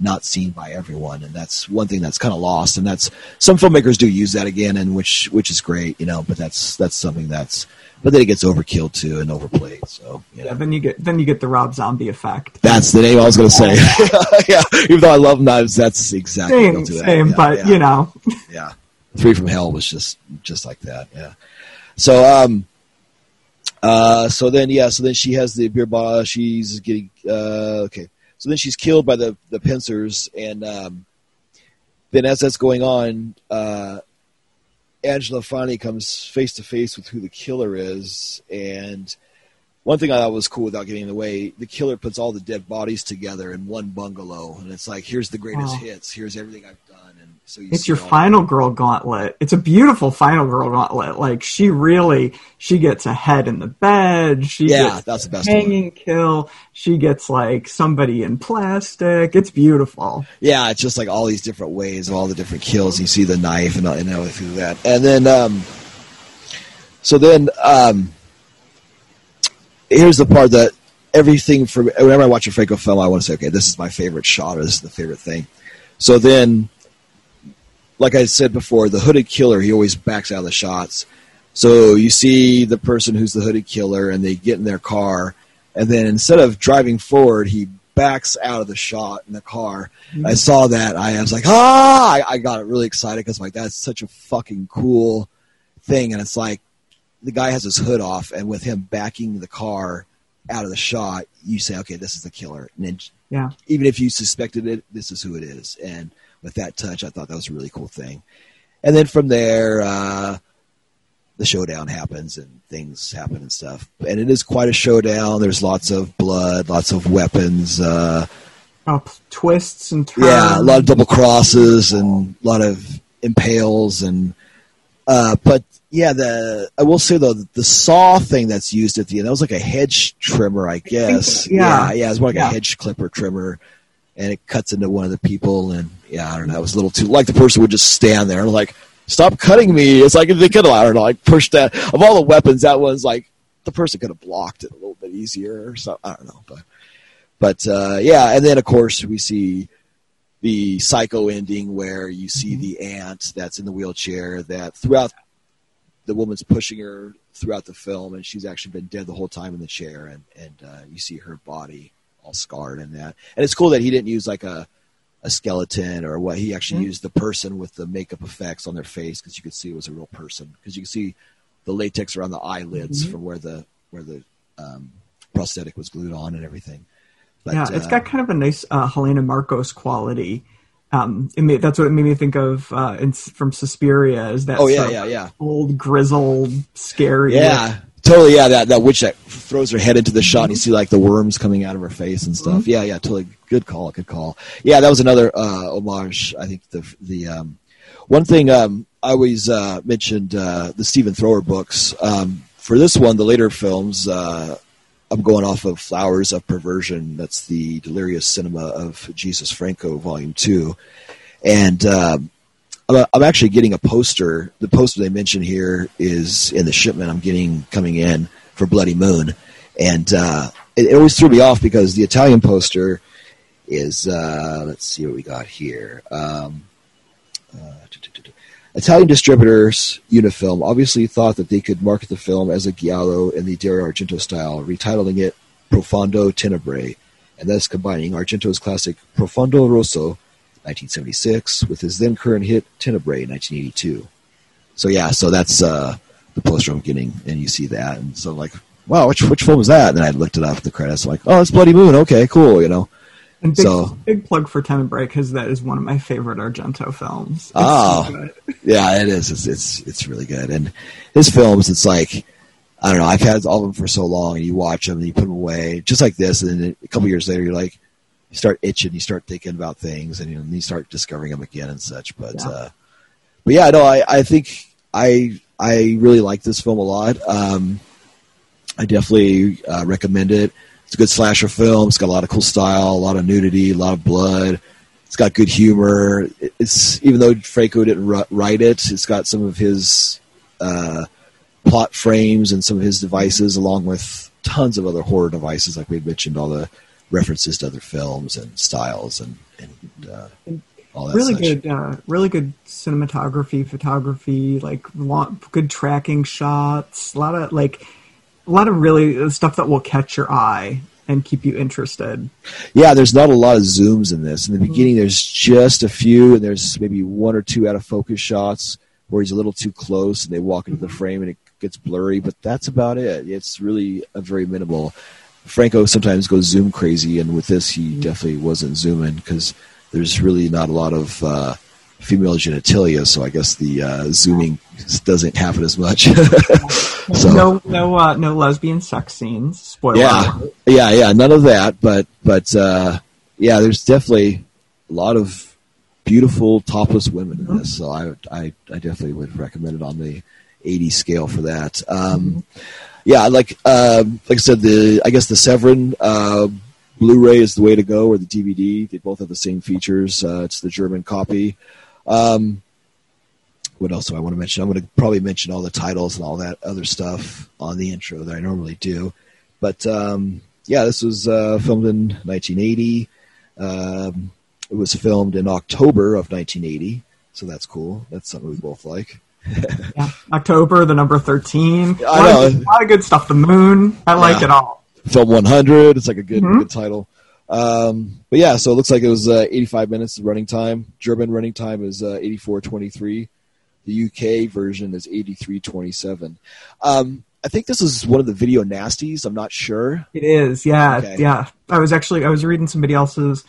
not seen by everyone and that's one thing that's kind of lost and that's some filmmakers do use that again and which which is great you know but that's that's something that's but then it gets overkill too and overplayed so you know. Yeah, then you get then you get the Rob Zombie effect. that's the name I was going to say. yeah, even though I love knives, that's exactly same, what to that. same, Yeah, but yeah you know, yeah three from hell was just just like that yeah so um uh so then yeah so then she has the beer bottle she's getting uh okay so then she's killed by the the pincers and um then as that's going on uh angela finally comes face to face with who the killer is and one thing I thought was cool without getting in the way, the killer puts all the dead bodies together in one bungalow, and it's like, here's the greatest Oh. hits, here's everything I've done, so you it's your final girl gauntlet. It's a beautiful final girl gauntlet. Like she really, she gets a head in the bed. She Yeah, gets that's the best hanging kill. She gets like somebody in plastic. It's beautiful. Yeah, it's just like all these different ways of all the different kills. You see the knife and, and everything like that, and then um, so then um, here's the part that everything for whenever I watch a Franco film, I want to say, okay, this is my favorite shot, or this is the favorite thing. So then, like I said before, the hooded killer, he always backs out of the shots. So you see the person who's the hooded killer, and they get in their car, and then instead of driving forward, he backs out of the shot in the car. I saw that. I was like, ah! I, I got really excited because like that's such a fucking cool thing, and it's like the guy has his hood off, and with him backing the car out of the shot, you say, okay, this is the killer. And then Yeah. even if you suspected it, this is who it is. And with that touch, I thought that was a really cool thing. And then from there, uh, the showdown happens and things happen and stuff. And it is quite a showdown. There's lots of blood, lots of weapons. Uh, Uh, twists and turns. yeah, a lot of double crosses and a lot of impales and. Uh, but yeah, the I will say though the, saw thing that's used at the end that was like a hedge trimmer, I guess. yeah. yeah, yeah, it's more like Yeah. a hedge clipper trimmer. and it cuts into one of the people, and yeah, I don't know, it was a little too like the person would just stand there and like, stop cutting me. It's like they could have, I don't know, like pushed that of all the weapons, that was like the person could have blocked it a little bit easier or something. I don't know, but but uh, yeah, and then of course we see the psycho ending where you see the aunt that's in the wheelchair that throughout the woman's pushing her throughout the film and she's actually been dead the whole time in the chair and and uh, you see her body all scarred and that and it's cool that he didn't use like a a skeleton or what he actually Mhm. used the person with the makeup effects on their face because you could see it was a real person because you could see the latex around the eyelids Mhm. from where the where the um, prosthetic was glued on and everything but, yeah, it's uh, got kind of a nice uh, Helena Markos quality. Um, it made, that's what it made me think of uh, in, from Suspiria. Is that Oh, yeah, yeah, yeah. old grizzled, scary? Yeah, totally. Yeah, that that witch that throws her head into the shot, and you see like the worms coming out of her face and stuff. Yeah, yeah, totally. Good call. Good call. Yeah, that was another uh, homage. I think the the um, one thing um, I always uh, mentioned uh, the Stephen Thrower books. Um, for this one, the later films, uh, I'm going off of Flowers of Perversion. That's the Delirious Cinema of Jesus Franco, Volume Two, and. I'm, actually getting a poster. The poster they mentioned here is in the shipment I'm getting coming in for Bloody Moon, and uh, it, it always threw me off because the Italian poster is. Uh, let's see what we got here. Um, uh, Italian distributors Unifilm obviously thought that they could market the film as a giallo in the Dario Argento style, retitling it Profondo Tenebrae, and thus combining Argento's classic Profondo Rosso 1976 with his then current hit Tenebrae 1982. So yeah, so that's uh, the poster I'm getting, and you see that, and so like, wow, which which film was that? And then I looked it up, the credits, like, oh, it's Bloody Moon. Okay, cool, you know. And big, So- big plug for Tenebrae because that is one of my favorite Argento films. It's Oh. so. Yeah, it is. It's it's it's really good. And his films, it's like I don't know. I've had all of them for so long, and you watch them and you put them away, just like this. And then a couple years later, you're like, you start itching, you start thinking about things, and you, know, you start discovering them again and such. But Yeah. uh, but yeah, no, I I think I I really like this film a lot. Um, I definitely uh, recommend it. It's a good slasher film. It's got a lot of cool style, a lot of nudity, a lot of blood. It's got good humor. It's even though Franco didn't write it, it's got some of his uh, plot frames and some of his devices, along with tons of other horror devices, like we mentioned, all the references to other films and styles and, and uh, all that. really such. good, uh, really good cinematography, photography, like long, good tracking shots. A lot of like, a lot of really uh, stuff that will catch your eye and keep you interested. Yeah, there's not a lot of zooms in this. In the beginning, there's just a few, and there's maybe one or two out of focus shots where he's a little too close, and they walk into the frame, and it gets blurry. But that's about it. It's really a very minimal. Franco sometimes goes zoom crazy, and with this, he definitely wasn't zooming because there's really not a lot of uh, female genitalia. So I guess the uh, zooming doesn't happen as much. so No, no, uh, no lesbian sex scenes. Spoiler. yeah, alert. yeah, yeah. None of that, but but uh, yeah, there's definitely a lot of beautiful topless women in this. So I I, I definitely would recommend it on the 80 scale for that. Um, yeah, like um, like I said, the I guess the Severin uh, Blu-ray is the way to go, or the DVD. They both have the same features. Uh, it's the German copy. Um, what else do I want to mention? I'm going to probably mention all the titles and all that other stuff on the intro that I normally do. But um, yeah, this was uh, filmed in 1980. Um, it was filmed in October of 1980, so that's cool. That's something we both like. Yeah. October, the number thirteen. I a, lot of, know. a lot of good stuff. The moon. I like it all. Film 100. It's like a good good title. Um, but yeah, so it looks like it was uh, 85 minutes of running time. German running time is uh, 84.23. The UK version is 83.27. Um, I think this is one of the video nasties. I'm not sure. It is, yeah, Okay. yeah. I was actually I was reading somebody else's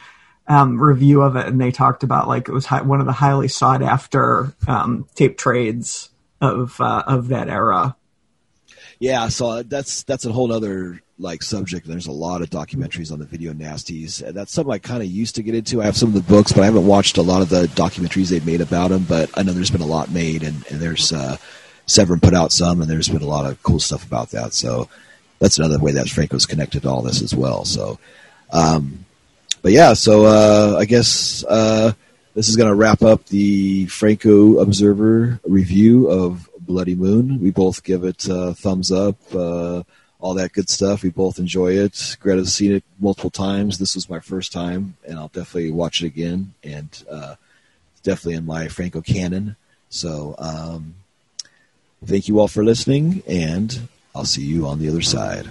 um, review of it, and they talked about like it was hi- one of the highly sought after um, tape trades of uh, of that era. Yeah, so that's that's a whole other like subject. There's a lot of documentaries on the video nasties. That's something I kind of used to get into. I have some of the books, but I haven't watched a lot of the documentaries they've made about them. But I know there's been a lot made, and, and there's uh, Severin put out some, and there's been a lot of cool stuff about that. So that's another way that Franco's connected to all this as well. So, um, but yeah, so uh, I guess uh, this is going to wrap up the Franco Observer review of Bloody Moon. We both give it a thumbs up, uh, all that good stuff. We both enjoy it. Greta's seen it multiple times. This was my first time, and I'll definitely watch it again. And uh, definitely in my Franco canon. So um, thank you all for listening, and I'll see you on the other side.